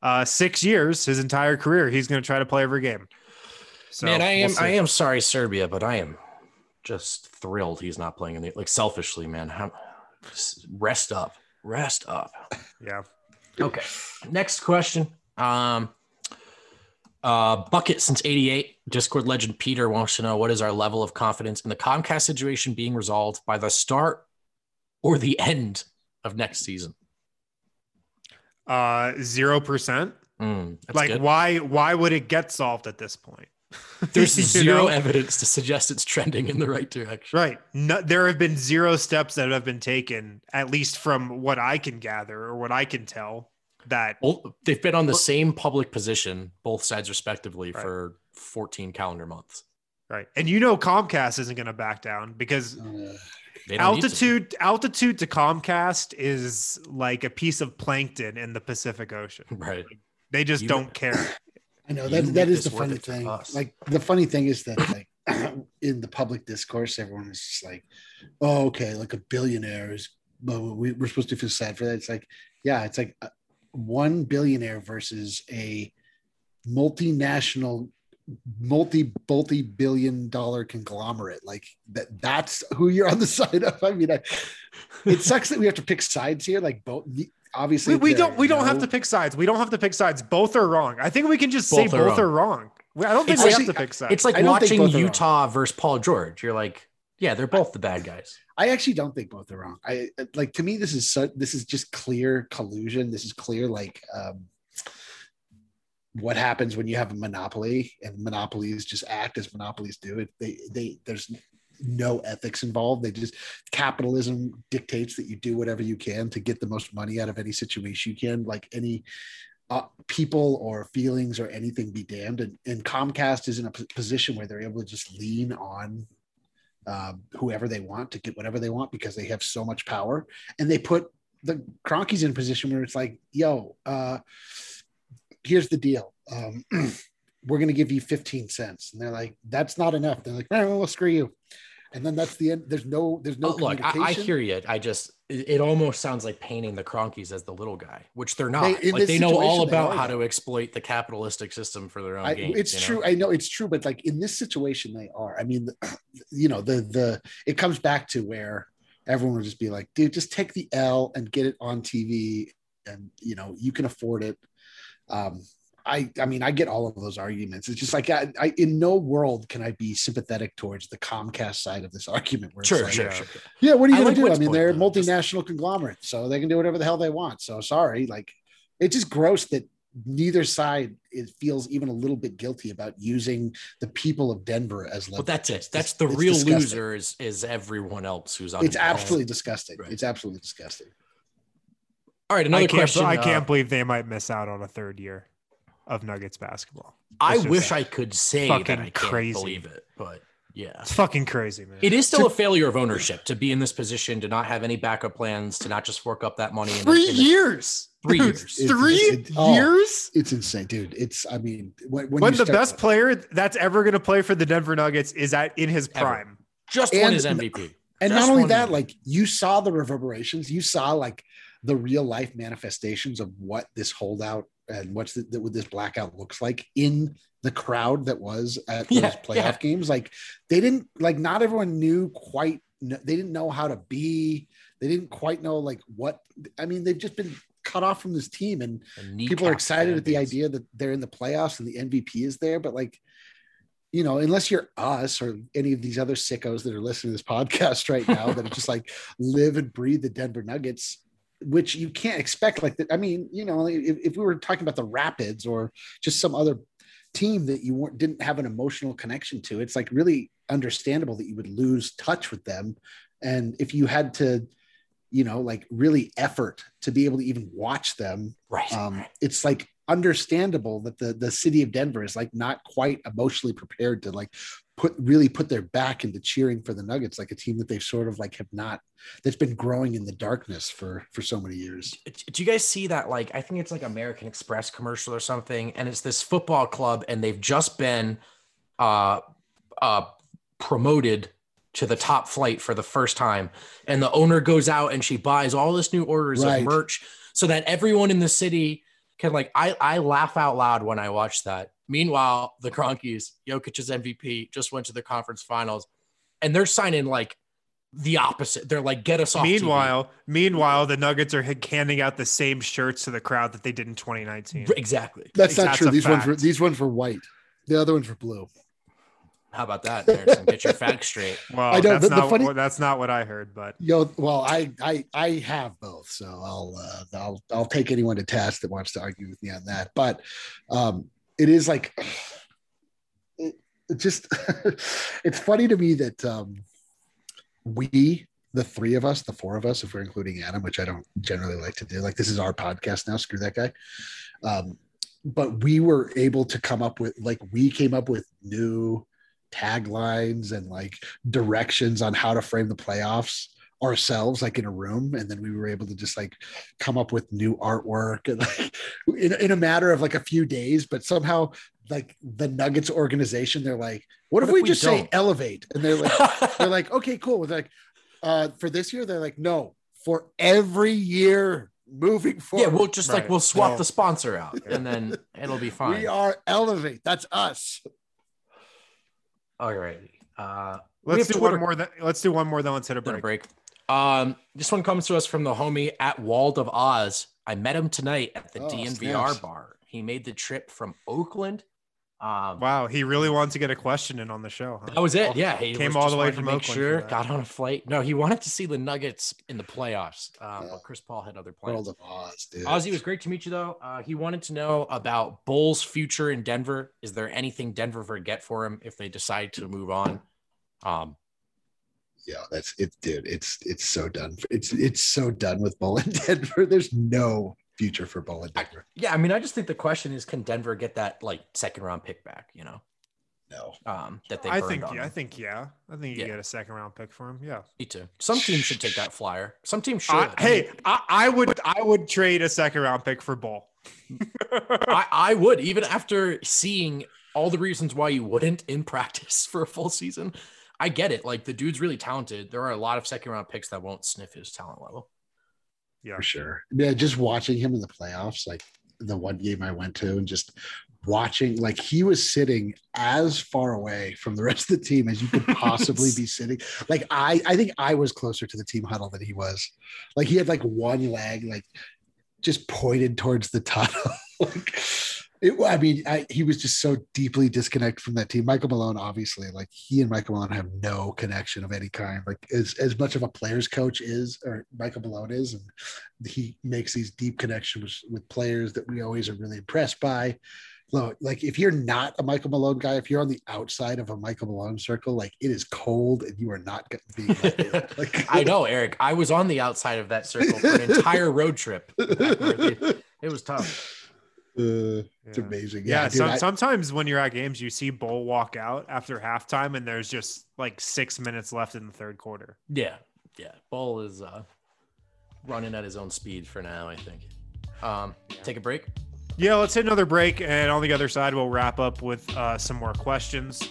uh, six years, his entire career, he's going to try to play every game. So Man, I we'll am. I am sorry, Serbia, but I am just thrilled he's not playing in the like selfishly, man. How, rest up, rest up. Yeah. Okay. Next question. Um, uh, bucket since '88. Discord legend Peter wants to know what is our level of confidence in the Comcast situation being resolved by the start or the end of next season. Uh, zero percent. Mm, Like, good. why? Why would it get solved at this point? there's zero know? evidence to suggest it's trending in the right direction. Right. No, there have been zero steps that have been taken, at least from what I can gather or what I can tell, that Both, they've been on the same public position, both sides respectively, Right. for 14 calendar months. right. And you know Comcast isn't going to back down because Uh, They don't need to. altitude altitude to Comcast is like a piece of plankton in the Pacific Ocean. Right. They just You- don't care. I know that make that is the funny thing. Like the funny thing is that like in the public discourse, everyone is just like, "Oh, okay, like a billionaire is." But we, we're supposed to feel sad for that. It's like, yeah, it's like uh, one billionaire versus a multinational, multi multi billion dollar conglomerate. Like that. That's who you're on the side of. I mean, I, it sucks that we have to pick sides here. Like both. Obviously, We, we don't we don't are have to pick sides. We don't have to pick sides. Both are wrong. I think we can just say Both are both wrong. are wrong. I don't think It's we actually- have to pick sides. It's like I don't think watching both wrong. Utah versus Paul George. You're like, yeah, they're both the bad guys. I actually don't think both are wrong. I like to me this is so this is just clear collusion. This is clear like um what happens when you have a monopoly and monopolies just act as monopolies do. It they they there's no ethics involved. They just capitalism dictates that you do whatever you can to get the most money out of any situation you can. Like any uh, people or feelings or anything be damned. And, and Comcast is in a p- position where they're able to just lean on um, whoever they want to get whatever they want because they have so much power, and they put the Kroenkes in a position where it's like, yo, uh, here's the deal. Um, we're going to give you 15 cents. And they're like, that's not enough. They're like, well, well screw you. And then that's the end. There's no, there's no Oh, look, I, I hear you. I just, it, it almost sounds like painting the Kroenkes as the little guy, which they're not. They- like they know all about how to exploit the capitalistic system for their own I, gain. it's you know? true. I know it's true, but like in this situation, they are. I mean, you know, the the it comes back to where everyone will just be like, dude, just take the L and get it on TV, and you know, you can afford it. Um, I I mean, I get all of those arguments. It's just like I, I in no world can I be sympathetic towards the Comcast side of this argument. Where it's Sure, like, sure, yeah. sure. Yeah, what are you I gonna do? I mean, they're a though. Just- multinational conglomerate, so they can do whatever the hell they want. So sorry, like it's just gross that neither side it feels even a little bit guilty about using the people of Denver as Well, that's it. It's- That's the it's real disgusting. loser is, is everyone else who's on. It's absolutely disgusting. Right. It's absolutely disgusting. All right. Another I can't, question. I uh, can't believe they might miss out on a third year of Nuggets basketball. I It's just wish I could say that fucking I can't crazy. believe it, but yeah. It's fucking crazy, man. It is still a failure of ownership to be in this position, to not have any backup plans, to not just fork up that money. In the- Three in the- years. Three years. It's- Three it's- oh. years. It's insane, dude. It's I mean, when, when, When you the start- best player that's ever going to play for the Denver Nuggets is at in his Ever. prime. Just won And- his MVP. and Just not only that, year. like you saw the reverberations, you saw like the real life manifestations of what this holdout and what's the, what this blackout looks like in the crowd that was at those Yeah, playoff yeah. games. Like they didn't like not everyone knew quite. They didn't know how to be. They didn't quite know like what. I mean, they've just been cut off from this team, and people are excited at the idea that they're in the playoffs and the MVP is there, but like, you know, unless you're us or any of these other sickos that are listening to this podcast right now that are just like live and breathe the Denver Nuggets, which you can't expect. Like, that. I mean, you know, if, if we were talking about the Rapids or just some other team that you weren't didn't have an emotional connection to, it's like really understandable that you would lose touch with them. And if you had to, you know, like really effort to be able to even watch them Right. um, it's like understandable that the the city of Denver is like not quite emotionally prepared to like put really put their back into cheering for the Nuggets, like a team that they've sort of like have not that's been growing in the darkness for for so many years. do you guys see that like i think it's like american express commercial or something and it's this football club and they've just been uh uh promoted to the top flight for the first time and the owner goes out and she buys all this new orders Right. of merch so that everyone in the city can like i i laugh out loud when i watch that meanwhile the Kroenkes, Jokic's mvp just went to the conference finals and they're signing like the opposite they're like get us off TV. Meanwhile, meanwhile, the Nuggets are handing out the same shirts to the crowd that they did in 2019. exactly That's not That's true. a These ones were these ones were white. The other ones were blue. How about that, Harrison? Get your facts straight. Well, I don't- that's the- the not funny- what, that's not what I heard, but Yo, well, I I I have both, so I'll uh, I'll I'll take anyone to task that wants to argue with me on that. But um, it is like it, it just it's funny to me that um, we the three of us, the four of us, if we're including Adam, which I don't generally like to do, like this is our podcast now. Screw that guy. Um, but we were able to come up with like we came up with new taglines and like directions on how to frame the playoffs ourselves like in a room and then we were able to just like come up with new artwork and like in, in a matter of like a few days but somehow like the nuggets organization they're like what, if, we, just say don't? elevate and they're like they're like okay cool We're like uh for this year they're like no for every year moving forward. yeah, we'll just like we'll swap Well- the sponsor out and then it'll be fine. we are elevate that's us All right. Uh let's do Twitter- one more. Then, let's do one more. Then let's hit a then a break. Break. Um, this one comes to us from the homie at Wald of Oz. I met him tonight at the Oh, DNVR snaps. bar. He made the trip from Oakland. Um, Wow, he really wanted to get a question in on the show. Huh? That was it. Yeah, he Came all the way from Oakland Sure, got on a flight. No, he wanted to see the Nuggets in the playoffs, um, Yeah. but Chris Paul had other plans. world of oz dude Ozzy, was great to meet you, though. Uh, he wanted to know about Bol's future in Denver. Is there anything Denver forget for him if they decide to move on? Um, yeah, that's it, dude. It's it's so done. It's it's so done with Bol in Denver. There's no future for Bol in Denver. yeah, I mean, I just think the question is, can Denver get that like second round pick back? You know, No. Um, that they I burned think on yeah, I think yeah. I think you Yeah. get a second round pick for him. Yeah. Me too. Some teams should take that flyer. Some teams should. I- hey, I, I would I would trade a second round pick for Bol. I, I would even after seeing all the reasons why you wouldn't in practice for a full season. I get it. Like the dude's really talented. There are a lot of second round picks that won't sniff his talent level. yeah. for sure. Yeah, just watching him in the playoffs, like the one game I went to, and just watching, like he was sitting as far away from the rest of the team as you could possibly be sitting. Like I, I think I was closer to the team huddle than he was. Like he had like one leg, like just pointed towards the tunnel. like it, I mean, I, he was just so deeply disconnected from that team. Michael Malone, obviously, like he and Michael Malone have no connection of any kind. Like as as much of a players coach is, or Michael Malone is, and he makes these deep connections with players that we always are really impressed by. Like if you're not a Michael Malone guy, if you're on the outside of a Michael Malone circle, like it is cold and you are not gonna be. Like, like- I know, Eric. I was on the outside of that circle for an entire road trip. north. It was tough. Uh, it's Yeah. amazing. Yeah, Yeah, dude, some, I- sometimes when you're at games, you see Bol walk out after halftime, and there's just like six minutes left in the third quarter. Yeah, yeah. Bol is uh, running at his own speed for now. I think. Um, Take a break. Yeah, let's hit another break, and on the other side, we'll wrap up with uh, some more questions.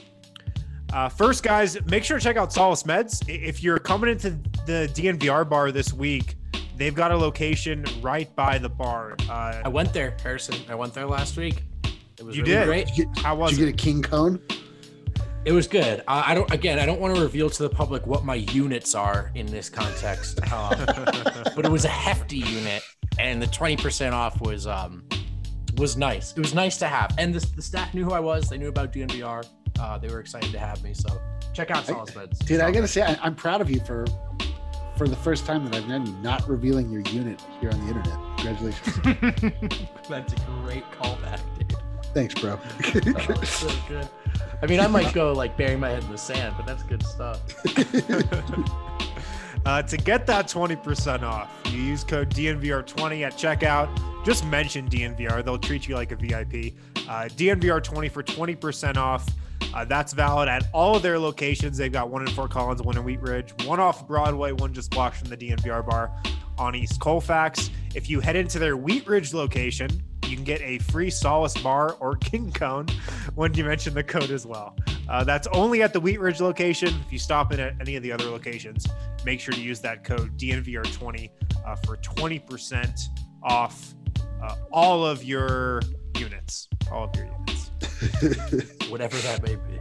Uh, first, guys, make sure to check out Solace Meds. If you're coming into the DNVR bar this week, they've got a location right by the bar. I Uh, went there, Harrison. I went there last week. It was You really did? great. Did you get, how was did you it? get a king cone? It was good. I, I don't. Again, I don't want to reveal to the public what my units are in this context, um, but it was a hefty unit, and the twenty percent off was um was nice. It was nice to have, and the, the staff knew who I was. They knew about DNVR. Uh, they were excited to have me. So check out Solace Meds. Dude, I gotta say, I, I'm proud of you for for the first time that I've known you not revealing your unit here on the internet. Congratulations. That's a great callback, dude. Thanks, bro. Oh, so good. I mean, I might go like burying my head in the sand, but that's good stuff. Uh, to get that 20% off, you use code DNVR20 at checkout. Just mention DNVR. They'll treat you like a VIP. Uh, DNVR20 for 20% off. Uh, that's valid at all of their locations. They've got one in Fort Collins, one in Wheat Ridge, one off Broadway, one just blocks from the DNVR bar on East Colfax. If you head into their Wheat Ridge location, you can get a free Solace bar or King Cone when you mention the code as well. Uh, that's only at the Wheat Ridge location. If you stop in at any of the other locations, make sure to use that code DNVR20 uh, for 20% off uh, all of your units. All of your units. Whatever that may be.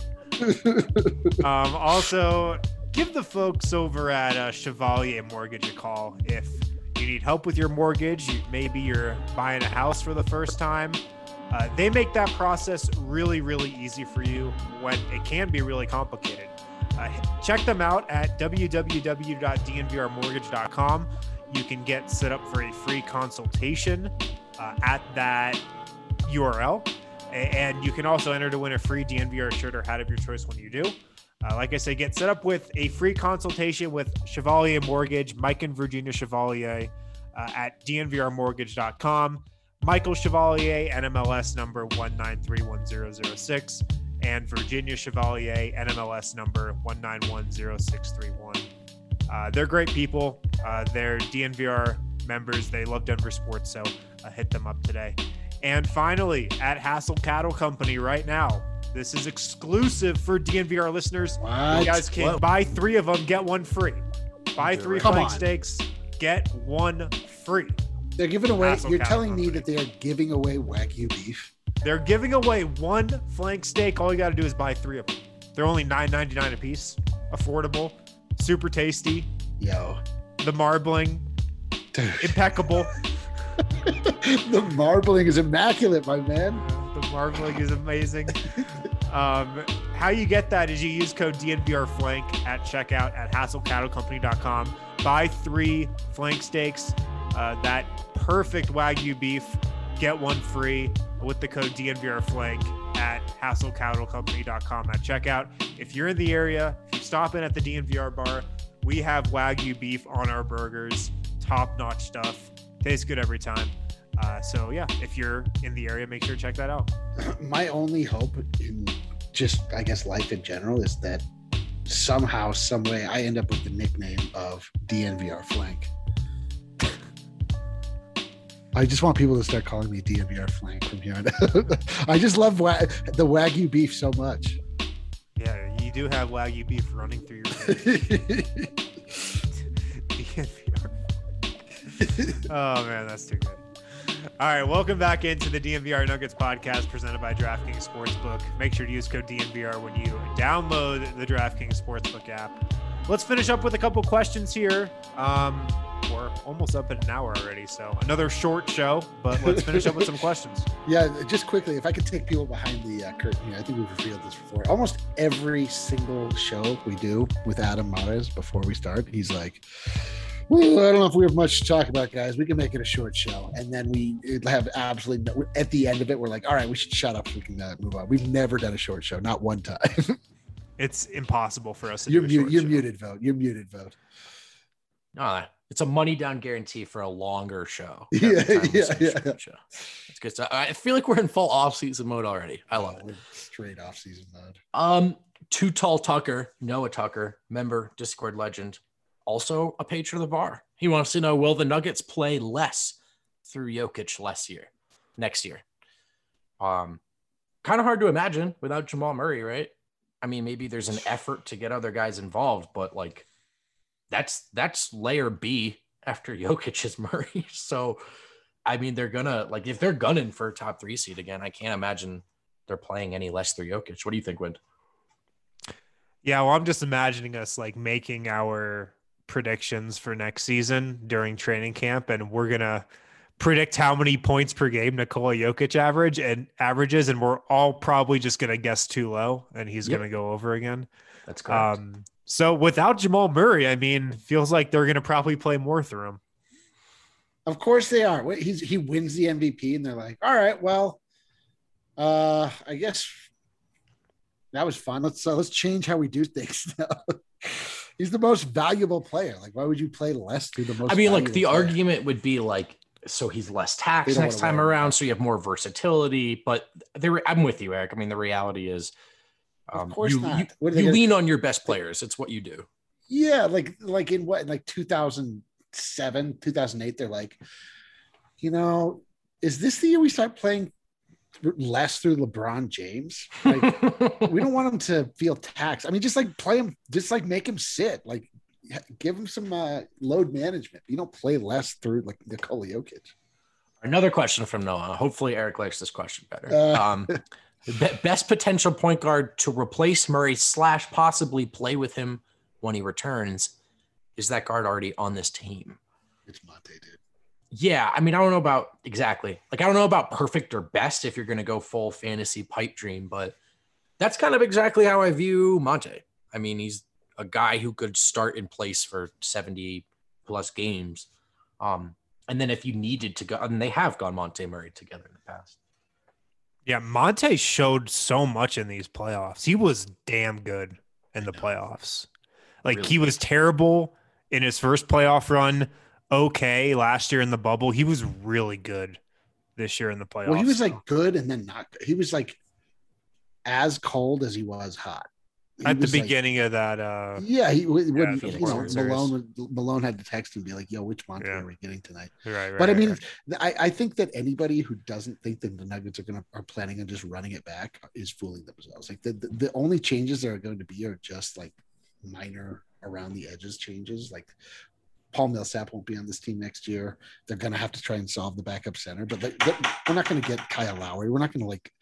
Um, also, give the folks over at uh, Chevalier Mortgage a call if you need help with your mortgage. Maybe you're buying a house for the first time. Uh, they make that process really, really easy for you when it can be really complicated. Uh, check them out at www.dnvrmortgage.com. You can get set up for a free consultation uh, at that URL. And you can also enter to win a free DNVR shirt or hat of your choice when you do. Uh, like I said, get set up with a free consultation with Chevalier Mortgage, Mike and Virginia Chevalier uh, at dnvrmortgage.com. Michael Chevalier, NMLS number 1931006, and Virginia Chevalier, NMLS number 1910631. Uh, they're great people. Uh, they're DNVR members. They love Denver sports, so uh, hit them up today. And finally, at Hassel Cattle Company right now, this is exclusive for DNVR listeners. What? You guys can Whoa. buy three of them, get one free. Buy three. Come flank on. steaks, get one free. They're giving away. Hassel You're Cattle telling me that they are giving away wagyu beef. They're giving away one flank steak. All you got to do is buy three of them. They're only $9.99 a piece. Affordable, super tasty. Yo, The marbling, Dude, impeccable. the marbling is immaculate, my man. The marbling is amazing. Um, how you get that is you use code DNVR flank at checkout at hasslecattlecompany.com. Buy three flank steaks, uh, that perfect Wagyu beef, get one free with the code DNVR flank at hasslecattlecompany.com at checkout. If you're in the area, if you stop in at the DNVR bar, we have Wagyu beef on our burgers, top notch stuff. Tastes good every time. Uh, so yeah, if you're in the area, make sure to check that out. My only hope in just I guess life in general is that somehow, some way, I end up with the nickname of DNVR flank. I just want people to start calling me DNVR flank from here on out. I just love wa- the wagyu beef so much. Yeah, you do have wagyu beef running through your. oh man, that's too good. All right, welcome back into the DNVR Nuggets podcast presented by DraftKings Sportsbook. Make sure to use code DNVR when you download the DraftKings Sportsbook app. Let's finish up with a couple questions here. Um, we're almost up at an hour already, so another short show, but let's finish up with some questions. Yeah, just quickly, if I could take people behind the uh, curtain here, I think we've revealed this before. Almost every single show we do with Adam Mares before we start, he's like, well, I don't know if we have much to talk about, guys. We can make it a short show, and then we have absolutely no, at the end of it, we're like, all right, we should shut up. We can uh, move on. We've never done a short show, not one time. It's impossible for us to you're do a mute, short you're show. muted. Vogt. You're muted. Vogt. No, it's a money down guarantee for a longer show. Yeah, every time we yeah, yeah. Show. It's good stuff. I feel like we're in full off season mode already. I love it. Straight off season mode. Um, Too Tall Tucker, Noah Tucker, member, Discord legend, also a patron of the bar. He wants to know: Will the Nuggets play less through Jokic less year, next year? Um, kind of hard to imagine without Jamal Murray, right? I mean, maybe there's an effort to get other guys involved, but like, that's that's layer B after Jokic is Murray. So, I mean, they're gonna like if they're gunning for a top three seed again, I can't imagine they're playing any less through Jokic. What do you think, Wind? Yeah, well, I'm just imagining us like making our predictions for next season during training camp, and we're gonna predict how many points per game Nikola Jokic average and averages, and we're all probably just gonna guess too low, and he's Yep. gonna go over again. That's correct. Um, so without Jamal Murray, I mean, feels like they're gonna probably play more through him. Of course they are. Wait, He's he wins the MVP, and they're like, "All right, well, uh, I guess that was fun. Let's uh, let's change how we do things now." He's the most valuable player. Like, why would you play less to the most? I mean, like the player? argument would be like, so he's less taxed next time around, so you have more versatility. But there, I'm with you, Eric. I mean, the reality is, Of um, course you, not. you, What are they you lean on your best players. It's what you do. Yeah, like like in what like 2007, 2008 they're like, you know, is this the year we start playing less through LeBron James? Like we don't want him to feel taxed. I mean just like play him just like make him sit, like give him some uh, load management. You don't play less through like Nikola Jokic. Another question from Noah. Hopefully, Eric likes this question better. Uh. um, best potential point guard to replace Murray slash possibly play with him when he returns. Is that guard already on this team? It's Monte, dude. Yeah, I mean, I don't know about exactly. Like, I don't know about perfect or best if you're going to go full fantasy pipe dream, but that's kind of exactly how I view Monte. I mean, he's a guy who could start in place for 70 plus games. Um, and then if you needed to go, and they have gone Monte Murray together in the past. Yeah, Monte showed so much in these playoffs. He was damn good in the playoffs. Like Really he was terrible in his first playoff run, okay last year in the bubble. He was really good this year in the playoffs. Well, he was like good and then not good. He was like as cold as he was hot. He at the was, like, beginning of that uh Yeah, he when Yeah, you know, Malone would- Malone had to text and be like, "Yo, which Monte Yeah. are we getting tonight?" right, right But I mean, right. I, I think that anybody who doesn't think that the Nuggets are gonna are planning on just running it back is fooling themselves. Like the, the, the only changes that are going to be are just like minor around the edges changes. Like Paul Millsap won't be on this team next year. They're gonna have to try and solve the backup center, but like, but we're not gonna get Kyle Lowry. We're not gonna like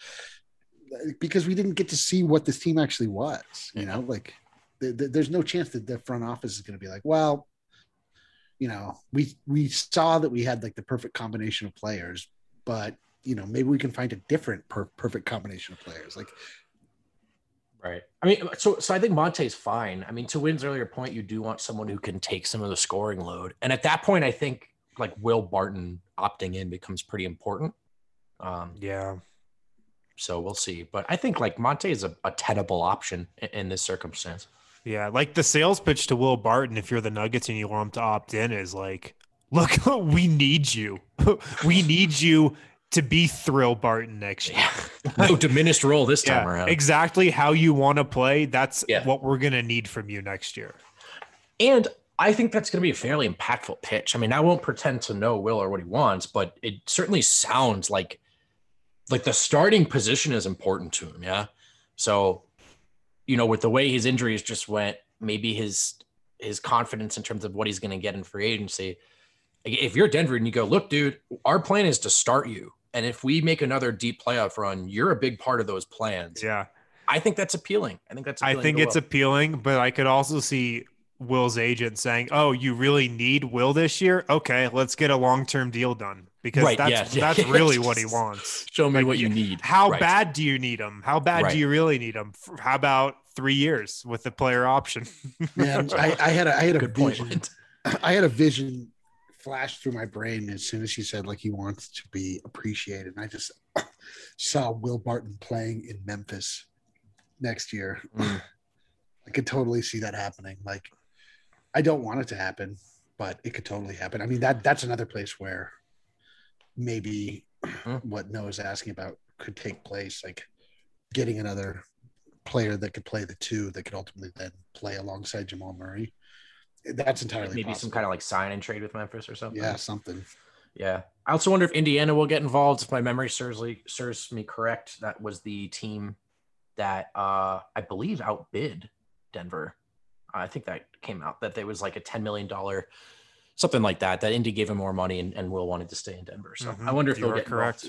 because we didn't get to see what this team actually was. You know, like th- th- there's no chance that the front office is going to be like, well, you know, we we saw that we had like the perfect combination of players, but you know, maybe we can find a different per- perfect combination of players. Like, Right. I mean, so so I think Monte's fine. I mean, to Wind's earlier point, you do want someone who can take some of the scoring load, and at that point, I think like Will Barton opting in becomes pretty important. Um, yeah. so we'll see, but I think like Monte is a, a tenable option in, in this circumstance. Yeah, like the sales pitch to Will Barton, if you're the Nuggets and you want him to opt in, is like, look, we need you. we need you to be Thrill Barton next year. Yeah. no diminished role this time Yeah, around. exactly how you want to play. That's Yeah. what we're gonna need from you next year. And I think that's going to be a fairly impactful pitch. I mean, I won't pretend to know Will or what he wants, but it certainly sounds like like the starting position is important to him. Yeah. So, you know, with the way his injuries just went, maybe his his confidence in terms of what he's going to get in free agency. If you're Denver and you go, look, dude, our plan is to start you, and if we make another deep playoff run, you're a big part of those plans. Yeah. I think that's appealing. I think that's. I think it's Will. appealing, but I could also see Will's agent saying, "Oh, you really need Will this year? Okay, let's get a long-term deal done because Right, that's yeah, yeah. that's really what he wants. show me Like, what you need. How Right. bad do you need him? How bad Right. do you really need him? How about three years with the player option? Man, I, I had a, I had a Good point. vision. Lint. I had a vision flash through my brain as soon as she said like he wants to be appreciated. And I just saw Will Barton playing in Memphis next year. Mm. I could totally see that happening. Like I don't want it to happen, but it could totally happen. I mean that that's another place where maybe Hmm. what Noah's asking about could take place, like getting another player that could play the two that could ultimately then play alongside Jamal Murray. That's entirely maybe some kind of like sign and trade with Memphis or something. yeah, something. yeah. I also wonder if Indiana will get involved. If my memory serves me, serves me correct, that was the team that uh, I believe outbid Denver. I think that came out that there was like a ten million dollar something like that. That Indy gave him more money and, and Will wanted to stay in Denver. So Mhm. I wonder if You they'll get correct.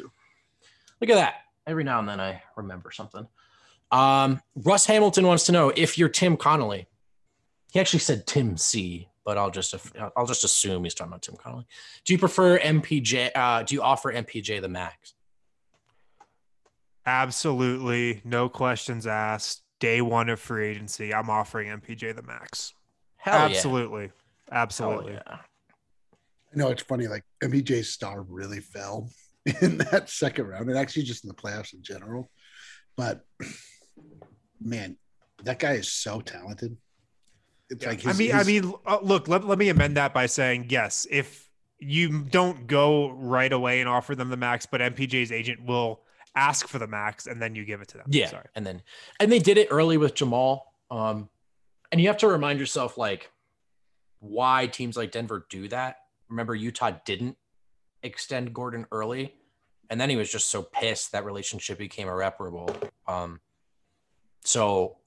Look at that. Every now and then I remember something. Um, Russ Hamilton wants to know if you're Tim Connelly. He actually said Tim C, but I'll just I'll just assume he's talking about Tim Connelly. Do you prefer MPJ? Uh, do you offer MPJ the max? Absolutely, no questions asked. Day one of free agency, I'm offering MPJ the max. Hell yeah. Absolutely, Hell absolutely. yeah. I know it's funny, like MPJ's star really fell in that second round, and actually just in the playoffs in general. But man, that guy is so talented. It's like I his- mean, I mean, uh, look, let, let me amend that by saying yes. If you don't go right away and offer them the max, but MPJ's agent will ask for the max and then you give it to them. Yeah, Sorry. and then and they did it early with Jamal. Um, and you have to remind yourself like why teams like Denver do that. Remember, Utah didn't extend Gordon early, and then he was just so pissed that relationship became irreparable. Um, so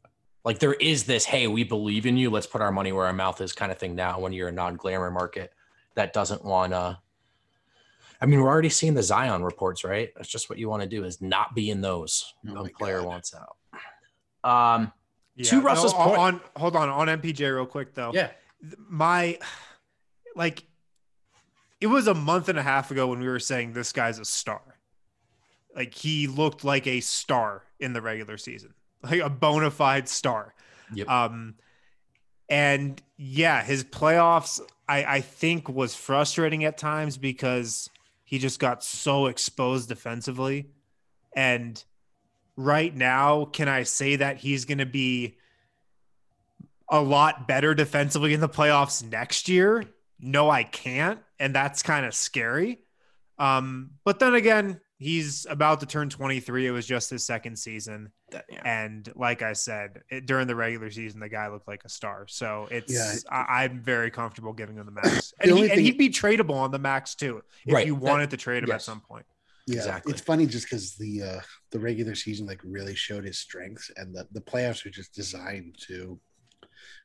like there is this, hey, we believe in you. Let's put our money where our mouth is, kind of thing. Now, when you're a non-glamour market that doesn't want to. I mean, we're already seeing the Zion reports, right? That's just what you want to do is not be in those. Oh no player God. wants out. Um, Yeah. To Russell's on, point- on hold on on MPJ real quick though. yeah, my like it was a month and a half ago when we were saying this guy's a star. Like he looked like a star in the regular season, like a bona fide star. Yep. Um, and yeah, his playoffs I I think was frustrating at times because he just got so exposed defensively, and right now, can I say that he's going to be a lot better defensively in the playoffs next year? No, I can't. And that's kind of scary. Um, but then again, he's about to turn 23. It was just his second season. that, yeah. And like I said, it, during the regular season, the guy looked like a star. So it's, Yeah. I, I'm very comfortable giving him the max. And, only he, and thing- he'd be tradable on the max too if Right. you That- wanted to trade him at some point. Yeah, Exactly. it's funny just because the uh, the regular season like really showed his strengths, and the the playoffs are just designed to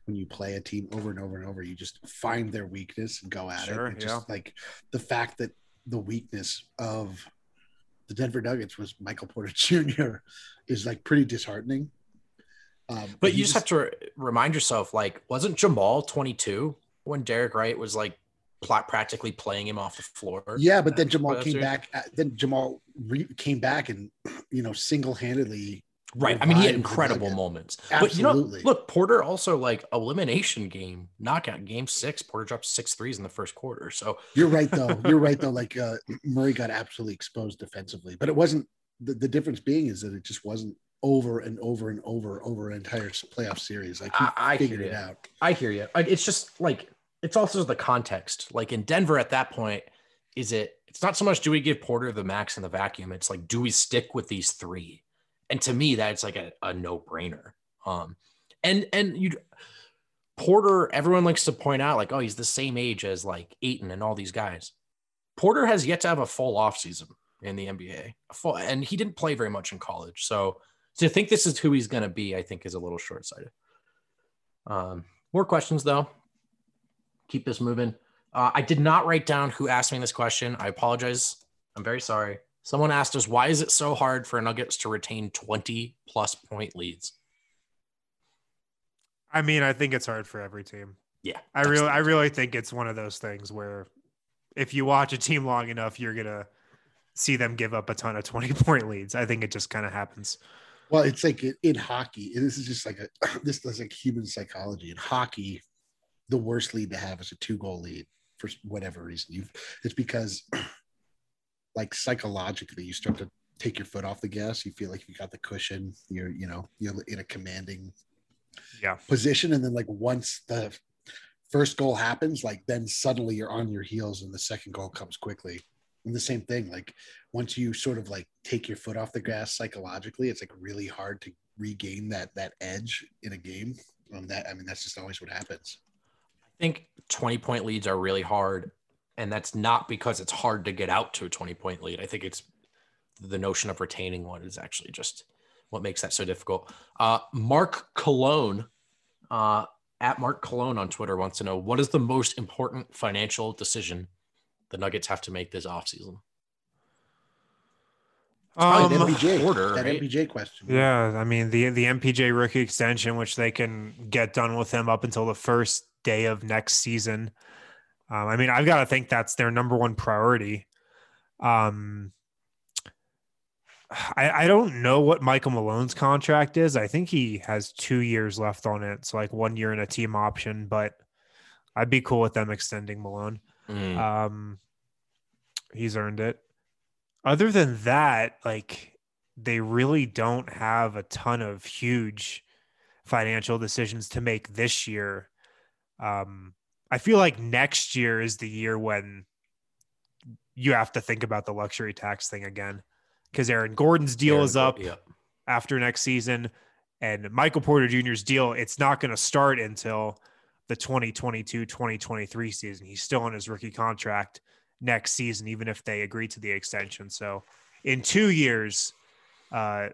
when you play a team over and over and over, you just find their weakness and go at Sure, it. And just like the fact that the weakness of the Denver Nuggets was Michael Porter Jr. is like pretty disheartening. Um, But you just have to re- remind yourself, like, wasn't Jamal 22 when Derek Wright was like practically playing him off the floor? Yeah, but then Jamal came back. Then Jamal re- came back and you know single handedly. Right. I mean, he had incredible moments. But you know, look, Porter also like elimination game, knockout game six. Porter dropped six threes in the first quarter. So You're right though. You're right though. Like uh, Murray got absolutely exposed defensively, but it wasn't. The, the difference being is that it just wasn't over and over and over over an entire playoff series. Like I- I figured it out. I hear you. It's just like it's also the context. Like in Denver at that point, is it it's not so much do we give Porter the max in the vacuum, it's like do we stick with these three? And to me, that's like a, a no-brainer. Um and and you Porter, everyone likes to point out, like, oh, he's the same age as like Ayton and all these guys. Porter has yet to have a full offseason in the NBA. Full, and he didn't play very much in college. So to think this is who he's going to be, I think is a little short sighted. Um, more questions, though. Keep this moving. Uh, I did not write down who asked me this question. I apologize. I'm very sorry. Someone asked us, why is it so hard for Nuggets to retain 20 plus point leads? I mean, I think it's hard for every team. Yeah. I really, I really think it's one of those things where if you watch a team long enough, you're gonna see them give up a ton of 20 point leads. I think it just kind of happens. Well, it's like in hockey, this is just like a this is like human psychology. In hockey, the worst lead to have is a two goal lead for whatever reason. You've it's because like psychologically you start to take your foot off the gas. You feel like you got the cushion. You're you know you're in a commanding yeah position, and then like once the first goal happens, like then suddenly you're on your heels, and the second goal comes quickly. And the same thing, like once you sort of like take your foot off the gas psychologically, it's like really hard to regain that that edge in a game. Um, that I mean, that's just always what happens. I think 20 point leads are really hard. And that's not because it's hard to get out to a 20 point lead. I think it's the notion of retaining one is actually just what makes that so difficult. Uh, Mark Cologne, uh, at Mark Cologne on Twitter, wants to know what is the most important financial decision the Nuggets have to make this offseason? Um, MPJ, order, that right? MPJ question. Yeah, I mean the the MPJ rookie extension, which they can get done with him up until the first day of next season. Um, I mean, I've got to think that's their number one priority. Um, I, I don't know what Michael Malone's contract is. I think he has two years left on it, so like one year and a team option. But I'd be cool with them extending Malone. Mm. Um, he's earned it. Other than that, like they really don't have a ton of huge financial decisions to make this year. Um, I feel like next year is the year when you have to think about the luxury tax thing again because Aaron Gordon's deal Aaron, is up yeah. after next season, and Michael Porter Jr.'s deal it's not going to start until the 2022-2023 season. He's still on his rookie contract next season, even if they agree to the extension. So in two years, uh,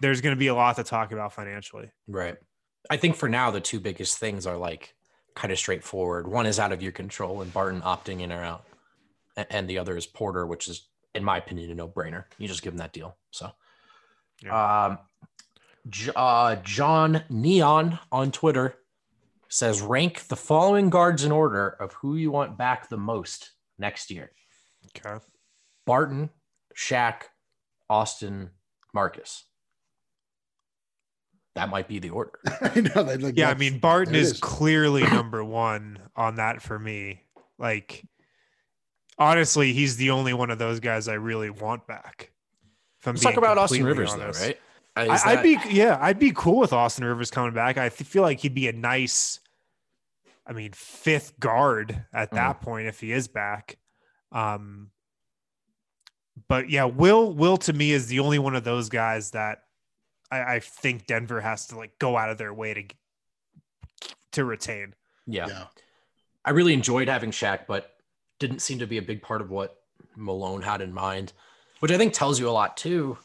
there's going to be a lot to talk about financially. Right. I think for now, the two biggest things are like kind of straightforward. One is out of your control and Barton opting in or out. And the other is Porter, which is, in my opinion, a no brainer. You just give him that deal. So, yeah. um, uh, John Neon on Twitter says rank the following guards in order of who you want back the most next year. Okay. Barton, Shaq, Austin, Markus. That might be the order. I know. Like, yeah, I mean, Barton is, is clearly number one on that for me. Like, honestly, he's the only one of those guys I really want back. if Let's talk about Austin Rivers, honest. though, right? I, would be, yeah, I'd be cool with Austin Rivers coming back. I feel like he'd be a nice I mean, fifth guard at mm. that point if he is back. Um, but yeah, Will Will to me is the only one of those guys that I, I think Denver has to like go out of their way to to retain. Yeah. yeah. I really enjoyed having Shaq, but didn't seem to be a big part of what Malone had in mind, which I think tells you a lot too,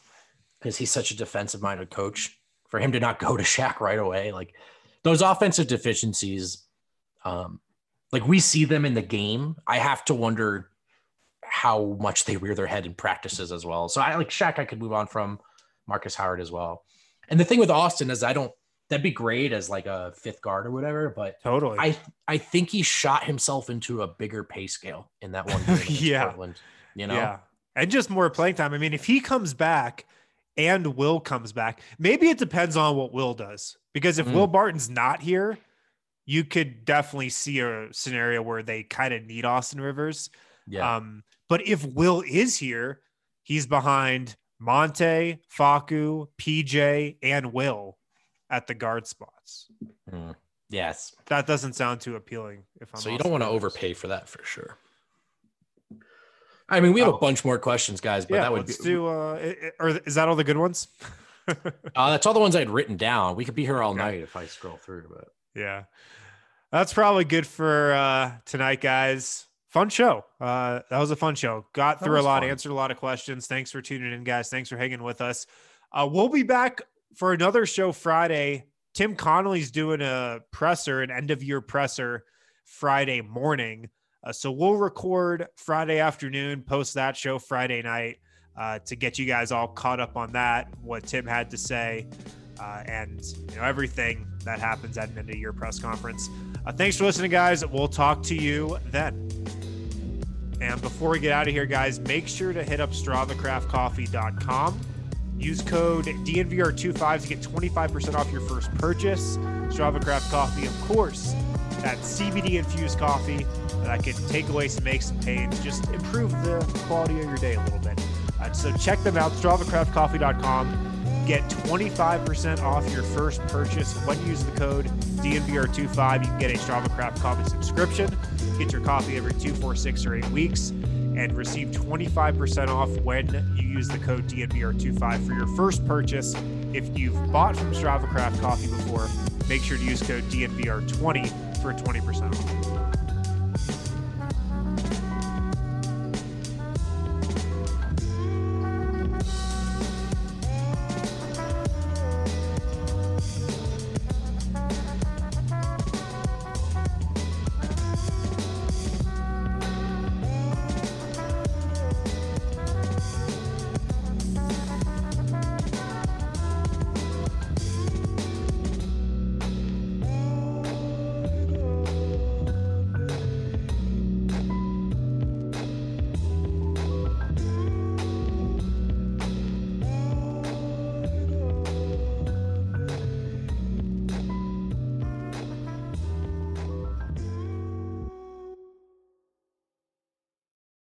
because he's such a defensive minded coach. For him to not go to Shaq right away, like those offensive deficiencies um, like we see them in the game. I have to wonder how much they rear their head in practices as well. So I like Shaq, I could move on from Markus Howard as well. And the thing with Austin is I don't that'd be great as like a fifth guard or whatever, but totally. I I think he shot himself into a bigger pay scale in that one yeah. Portland, you know. Yeah. And just more playing time. I mean, if he comes back and Will comes back, maybe it depends on what Will does. Because if mm. Will Barton's not here, you could definitely see a scenario where they kind of need Austin Rivers. Yeah. Um, but if Will is here, he's behind Monte, Facu, PJ, and Will at the guard spots. Mm. Yes. That doesn't sound too appealing. If I'm so, you don't want to overpay for that for sure. I mean, we have a bunch more questions, guys, but yeah, that would let's be. do. Uh, or is that all the good ones? Uh, that's all the ones I had written down. We could be here all Okay. night if I scroll through, but Yeah. That's probably good for uh tonight, guys. Fun show. Uh that was a fun show. Got That through a lot, fun. answered a lot of questions. Thanks for tuning in, guys. Thanks for hanging with us. Uh we'll be back for another show Friday. Tim Connelly's doing a presser, an end of year presser Friday morning. Uh, so we'll record Friday afternoon, post that show Friday night uh, to get you guys all caught up on that, what Tim had to say, uh, and you know everything that happens at an end of year press conference. Uh, thanks for listening, guys. We'll talk to you then. And before we get out of here, guys, make sure to hit up StravaCraftCoffee.com. Use code DNVR25 to get 25% off your first purchase. Strava Craft Coffee, of course, that CBD infused coffee that I can take away some aches and pains, just improve the quality of your day a little bit. Uh, so check them out, StravaCraftCoffee.com. Get 25% off your first purchase when you use the code DNVR25. You can get a Strava Craft Coffee subscription, get your coffee every two, four, six, or eight weeks, and receive 25% off when you use the code DNVR25 for your first purchase. If you've bought from Strava Craft Coffee before, make sure to use code DNVR20 for 20% off.